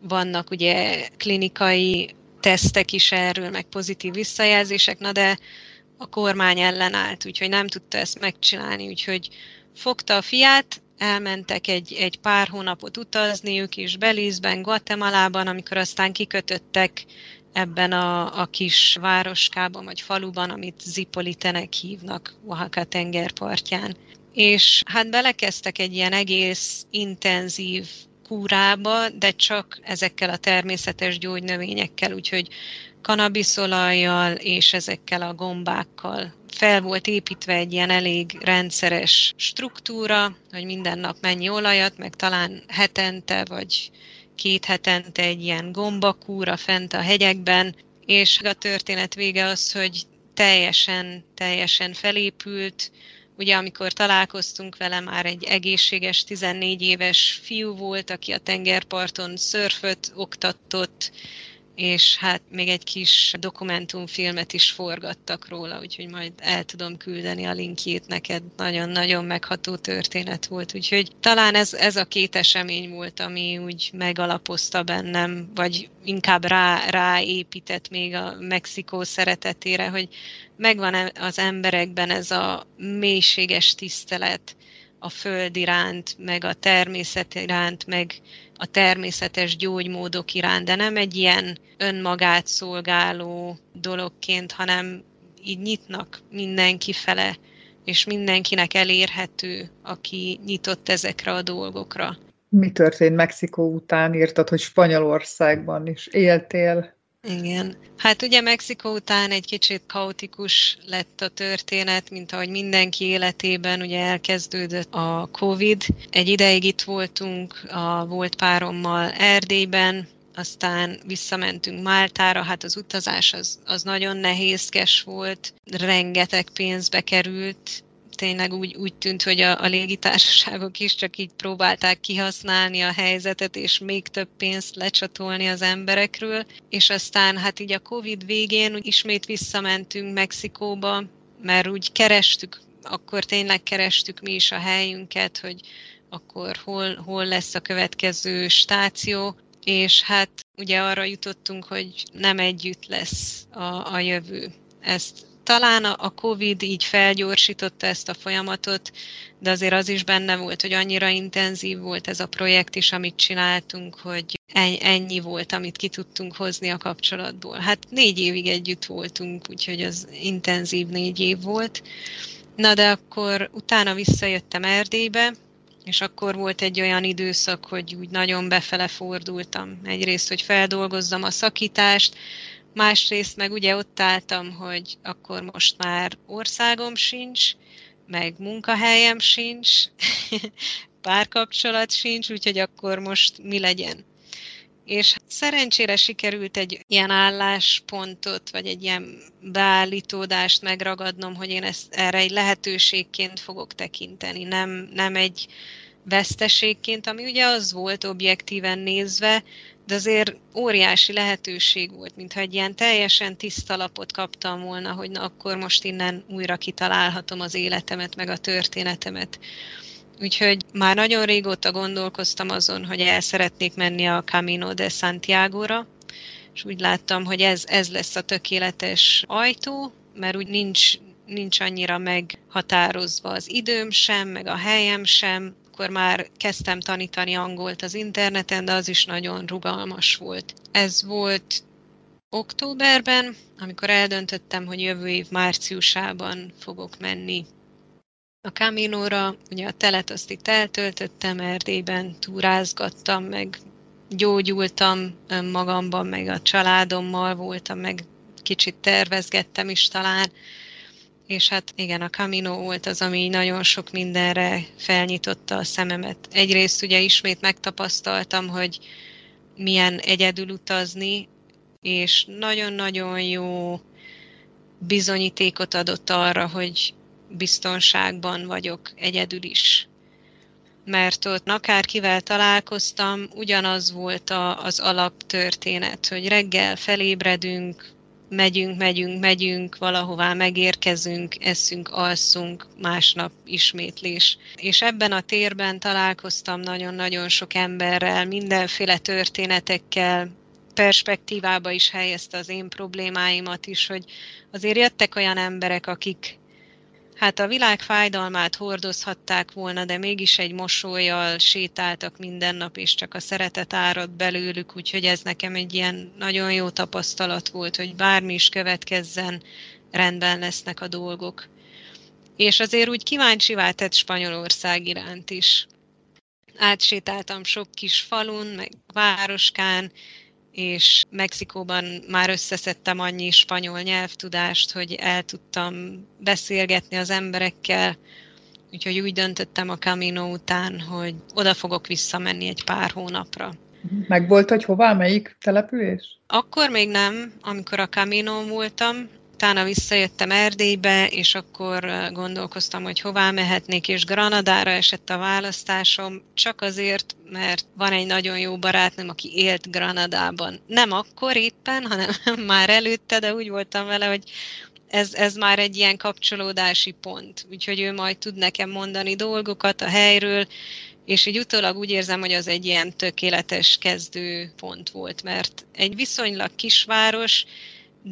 Vannak ugye klinikai tesztek is erről, meg pozitív visszajelzések, na de a kormány ellenállt, úgyhogy nem tudta ezt megcsinálni, úgyhogy fogta a fiát, elmentek egy, egy pár hónapot utazni, ők is Belizben, Guatemalában, amikor aztán kikötöttek ebben a, a kis városkában vagy faluban, amit Zipolitenek hívnak Oaxaca tengerpartján. És hát belekezdtek egy ilyen egész intenzív kúrába, de csak ezekkel a természetes gyógynövényekkel, úgyhogy kanabiszolajjal és ezekkel a gombákkal. Fel volt építve egy ilyen elég rendszeres struktúra, hogy minden nap mennyi olajat, meg talán hetente vagy két hetente egy ilyen gombakúra fent a hegyekben, és a történet vége az, hogy teljesen, teljesen felépült, Ugye amikor találkoztunk vele, már egy egészséges 14 éves fiú volt, aki a tengerparton szörföt oktatott, és hát még egy kis dokumentumfilmet is forgattak róla, úgyhogy majd el tudom küldeni a linkjét neked. Nagyon-nagyon megható történet volt, úgyhogy talán ez, ez a két esemény volt, ami úgy megalapozta bennem, vagy inkább rá, ráépített még a Mexikó szeretetére, hogy megvan e, az emberekben ez a mélységes tisztelet a föld iránt, meg a természet iránt, meg a természetes gyógymódok iránt, de nem egy ilyen önmagát szolgáló dologként, hanem így nyitnak mindenki fele, és mindenkinek elérhető, aki nyitott ezekre a dolgokra. Mi történt Mexikó után? Írtad, hogy Spanyolországban is éltél. Igen. Hát ugye Mexikó után egy kicsit kaotikus lett a történet, mint ahogy mindenki életében ugye elkezdődött a Covid. Egy ideig itt voltunk a volt párommal Erdélyben, aztán visszamentünk Máltára, hát az utazás az, az nagyon nehézkes volt, rengeteg pénzbe került, tényleg úgy, úgy tűnt, hogy a, a légitársaságok is csak így próbálták kihasználni a helyzetet, és még több pénzt lecsatolni az emberekről. És aztán hát így a Covid végén ismét visszamentünk Mexikóba, mert úgy kerestük, akkor tényleg kerestük mi is a helyünket, hogy akkor hol, hol lesz a következő stáció, és hát ugye arra jutottunk, hogy nem együtt lesz a, a jövő. Ezt talán a COVID így felgyorsította ezt a folyamatot, de azért az is benne volt, hogy annyira intenzív volt ez a projekt is, amit csináltunk, hogy ennyi volt, amit ki tudtunk hozni a kapcsolatból. Hát négy évig együtt voltunk, úgyhogy az intenzív négy év volt. Na de akkor utána visszajöttem Erdélybe, és akkor volt egy olyan időszak, hogy úgy nagyon befele fordultam. Egyrészt, hogy feldolgozzam a szakítást, Másrészt meg ugye ott álltam, hogy akkor most már országom sincs, meg munkahelyem sincs, párkapcsolat sincs, úgyhogy akkor most mi legyen. És szerencsére sikerült egy ilyen álláspontot, vagy egy ilyen beállítódást megragadnom, hogy én ezt erre egy lehetőségként fogok tekinteni, nem, nem egy veszteségként, ami ugye az volt objektíven nézve, de azért óriási lehetőség volt, mintha egy ilyen teljesen tiszta lapot kaptam volna, hogy na akkor most innen újra kitalálhatom az életemet, meg a történetemet. Úgyhogy már nagyon régóta gondolkoztam azon, hogy el szeretnék menni a Camino de Santiago-ra, és úgy láttam, hogy ez, ez lesz a tökéletes ajtó, mert úgy nincs, nincs annyira meghatározva az időm sem, meg a helyem sem, akkor már kezdtem tanítani angolt az interneten, de az is nagyon rugalmas volt. Ez volt októberben, amikor eldöntöttem, hogy jövő év márciusában fogok menni a Caminóra. Ugye a telet azt itt eltöltöttem Erdélyben, túrázgattam, meg gyógyultam magamban, meg a családommal voltam, meg kicsit tervezgettem is talán, és hát igen, a Camino volt az, ami nagyon sok mindenre felnyitotta a szememet. Egyrészt ugye ismét megtapasztaltam, hogy milyen egyedül utazni, és nagyon-nagyon jó bizonyítékot adott arra, hogy biztonságban vagyok egyedül is. Mert ott akárkivel találkoztam, ugyanaz volt a, az alaptörténet, hogy reggel felébredünk, megyünk, megyünk, megyünk, valahová megérkezünk, eszünk, alszunk, másnap ismétlés. És ebben a térben találkoztam nagyon-nagyon sok emberrel, mindenféle történetekkel, perspektívába is helyezte az én problémáimat is, hogy azért jöttek olyan emberek, akik Hát a világ fájdalmát hordozhatták volna, de mégis egy mosolyjal sétáltak minden nap, és csak a szeretet árad belőlük, úgyhogy ez nekem egy ilyen nagyon jó tapasztalat volt, hogy bármi is következzen, rendben lesznek a dolgok. És azért úgy kíváncsivá tett Spanyolország iránt is. Átsétáltam sok kis falun, meg városkán, és Mexikóban már összeszedtem annyi spanyol nyelvtudást, hogy el tudtam beszélgetni az emberekkel, úgyhogy úgy döntöttem a Camino után, hogy oda fogok visszamenni egy pár hónapra. Meg volt, hogy hová, melyik település? Akkor még nem, amikor a Camino voltam, utána visszajöttem Erdélybe, és akkor gondolkoztam, hogy hová mehetnék, és Granadára esett a választásom, csak azért, mert van egy nagyon jó barátnőm, aki élt Granadában. Nem akkor éppen, hanem már előtte, de úgy voltam vele, hogy ez, ez már egy ilyen kapcsolódási pont. Úgyhogy ő majd tud nekem mondani dolgokat a helyről, és így utólag úgy érzem, hogy az egy ilyen tökéletes kezdő pont volt, mert egy viszonylag kisváros,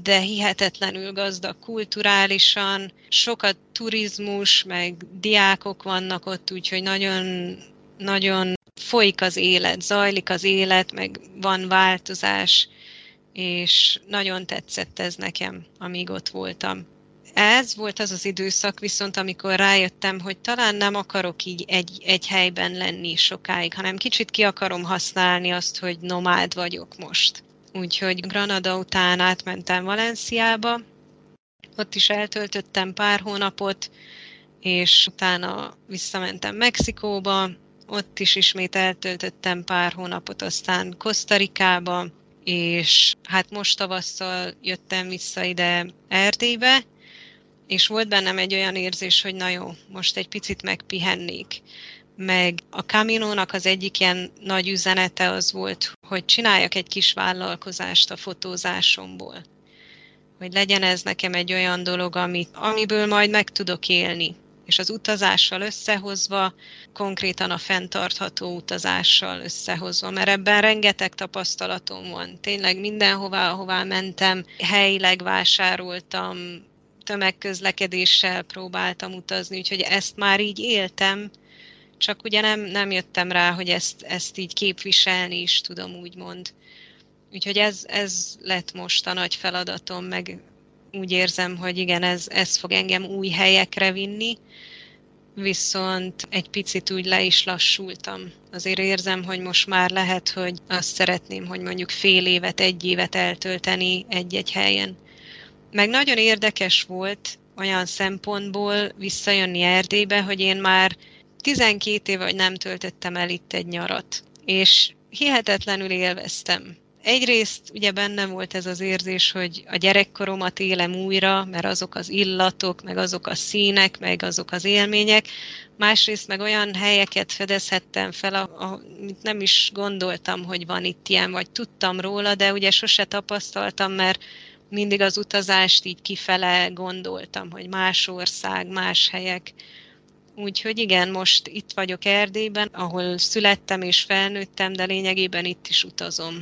de hihetetlenül gazdag kulturálisan, sokat turizmus, meg diákok vannak ott, úgyhogy nagyon, nagyon folyik az élet, zajlik az élet, meg van változás, és nagyon tetszett ez nekem, amíg ott voltam. Ez volt az az időszak viszont, amikor rájöttem, hogy talán nem akarok így egy, egy helyben lenni sokáig, hanem kicsit ki akarom használni azt, hogy nomád vagyok most. Úgyhogy Granada után átmentem Valenciába, ott is eltöltöttem pár hónapot, és utána visszamentem Mexikóba, ott is ismét eltöltöttem pár hónapot, aztán Kosztarikába, és hát most tavasszal jöttem vissza ide Erdélybe, és volt bennem egy olyan érzés, hogy na jó, most egy picit megpihennék meg a Caminónak az egyik ilyen nagy üzenete az volt, hogy csináljak egy kis vállalkozást a fotózásomból. Hogy legyen ez nekem egy olyan dolog, amit, amiből majd meg tudok élni. És az utazással összehozva, konkrétan a fenntartható utazással összehozva, mert ebben rengeteg tapasztalatom van. Tényleg mindenhová, ahová mentem, helyileg vásároltam, tömegközlekedéssel próbáltam utazni, úgyhogy ezt már így éltem, csak ugye nem, nem jöttem rá, hogy ezt, ezt így képviselni is tudom, úgymond. Úgyhogy ez, ez lett most a nagy feladatom, meg úgy érzem, hogy igen, ez, ez fog engem új helyekre vinni, viszont egy picit úgy le is lassultam. Azért érzem, hogy most már lehet, hogy azt szeretném, hogy mondjuk fél évet, egy évet eltölteni egy-egy helyen. Meg nagyon érdekes volt olyan szempontból visszajönni Erdélybe, hogy én már 12 éve, hogy nem töltöttem el itt egy nyarat, és hihetetlenül élveztem. egyrészt ugye bennem volt ez az érzés, hogy a gyerekkoromat élem újra, mert azok az illatok, meg azok a színek, meg azok az élmények, másrészt meg olyan helyeket fedezhettem fel, amit nem is gondoltam, hogy van itt ilyen, vagy tudtam róla, de ugye sose tapasztaltam, mert mindig az utazást így kifele gondoltam, hogy más ország, más helyek. Úgyhogy igen, most itt vagyok Erdélyben, ahol születtem és felnőttem, de lényegében itt is utazom.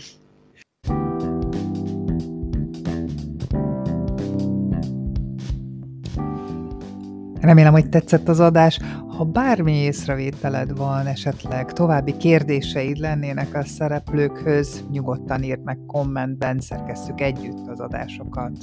Remélem, hogy tetszett az adás. Ha bármi észrevételed van, esetleg további kérdéseid lennének a szereplőkhöz, nyugodtan írd meg kommentben, szerkesszük együtt az adásokat.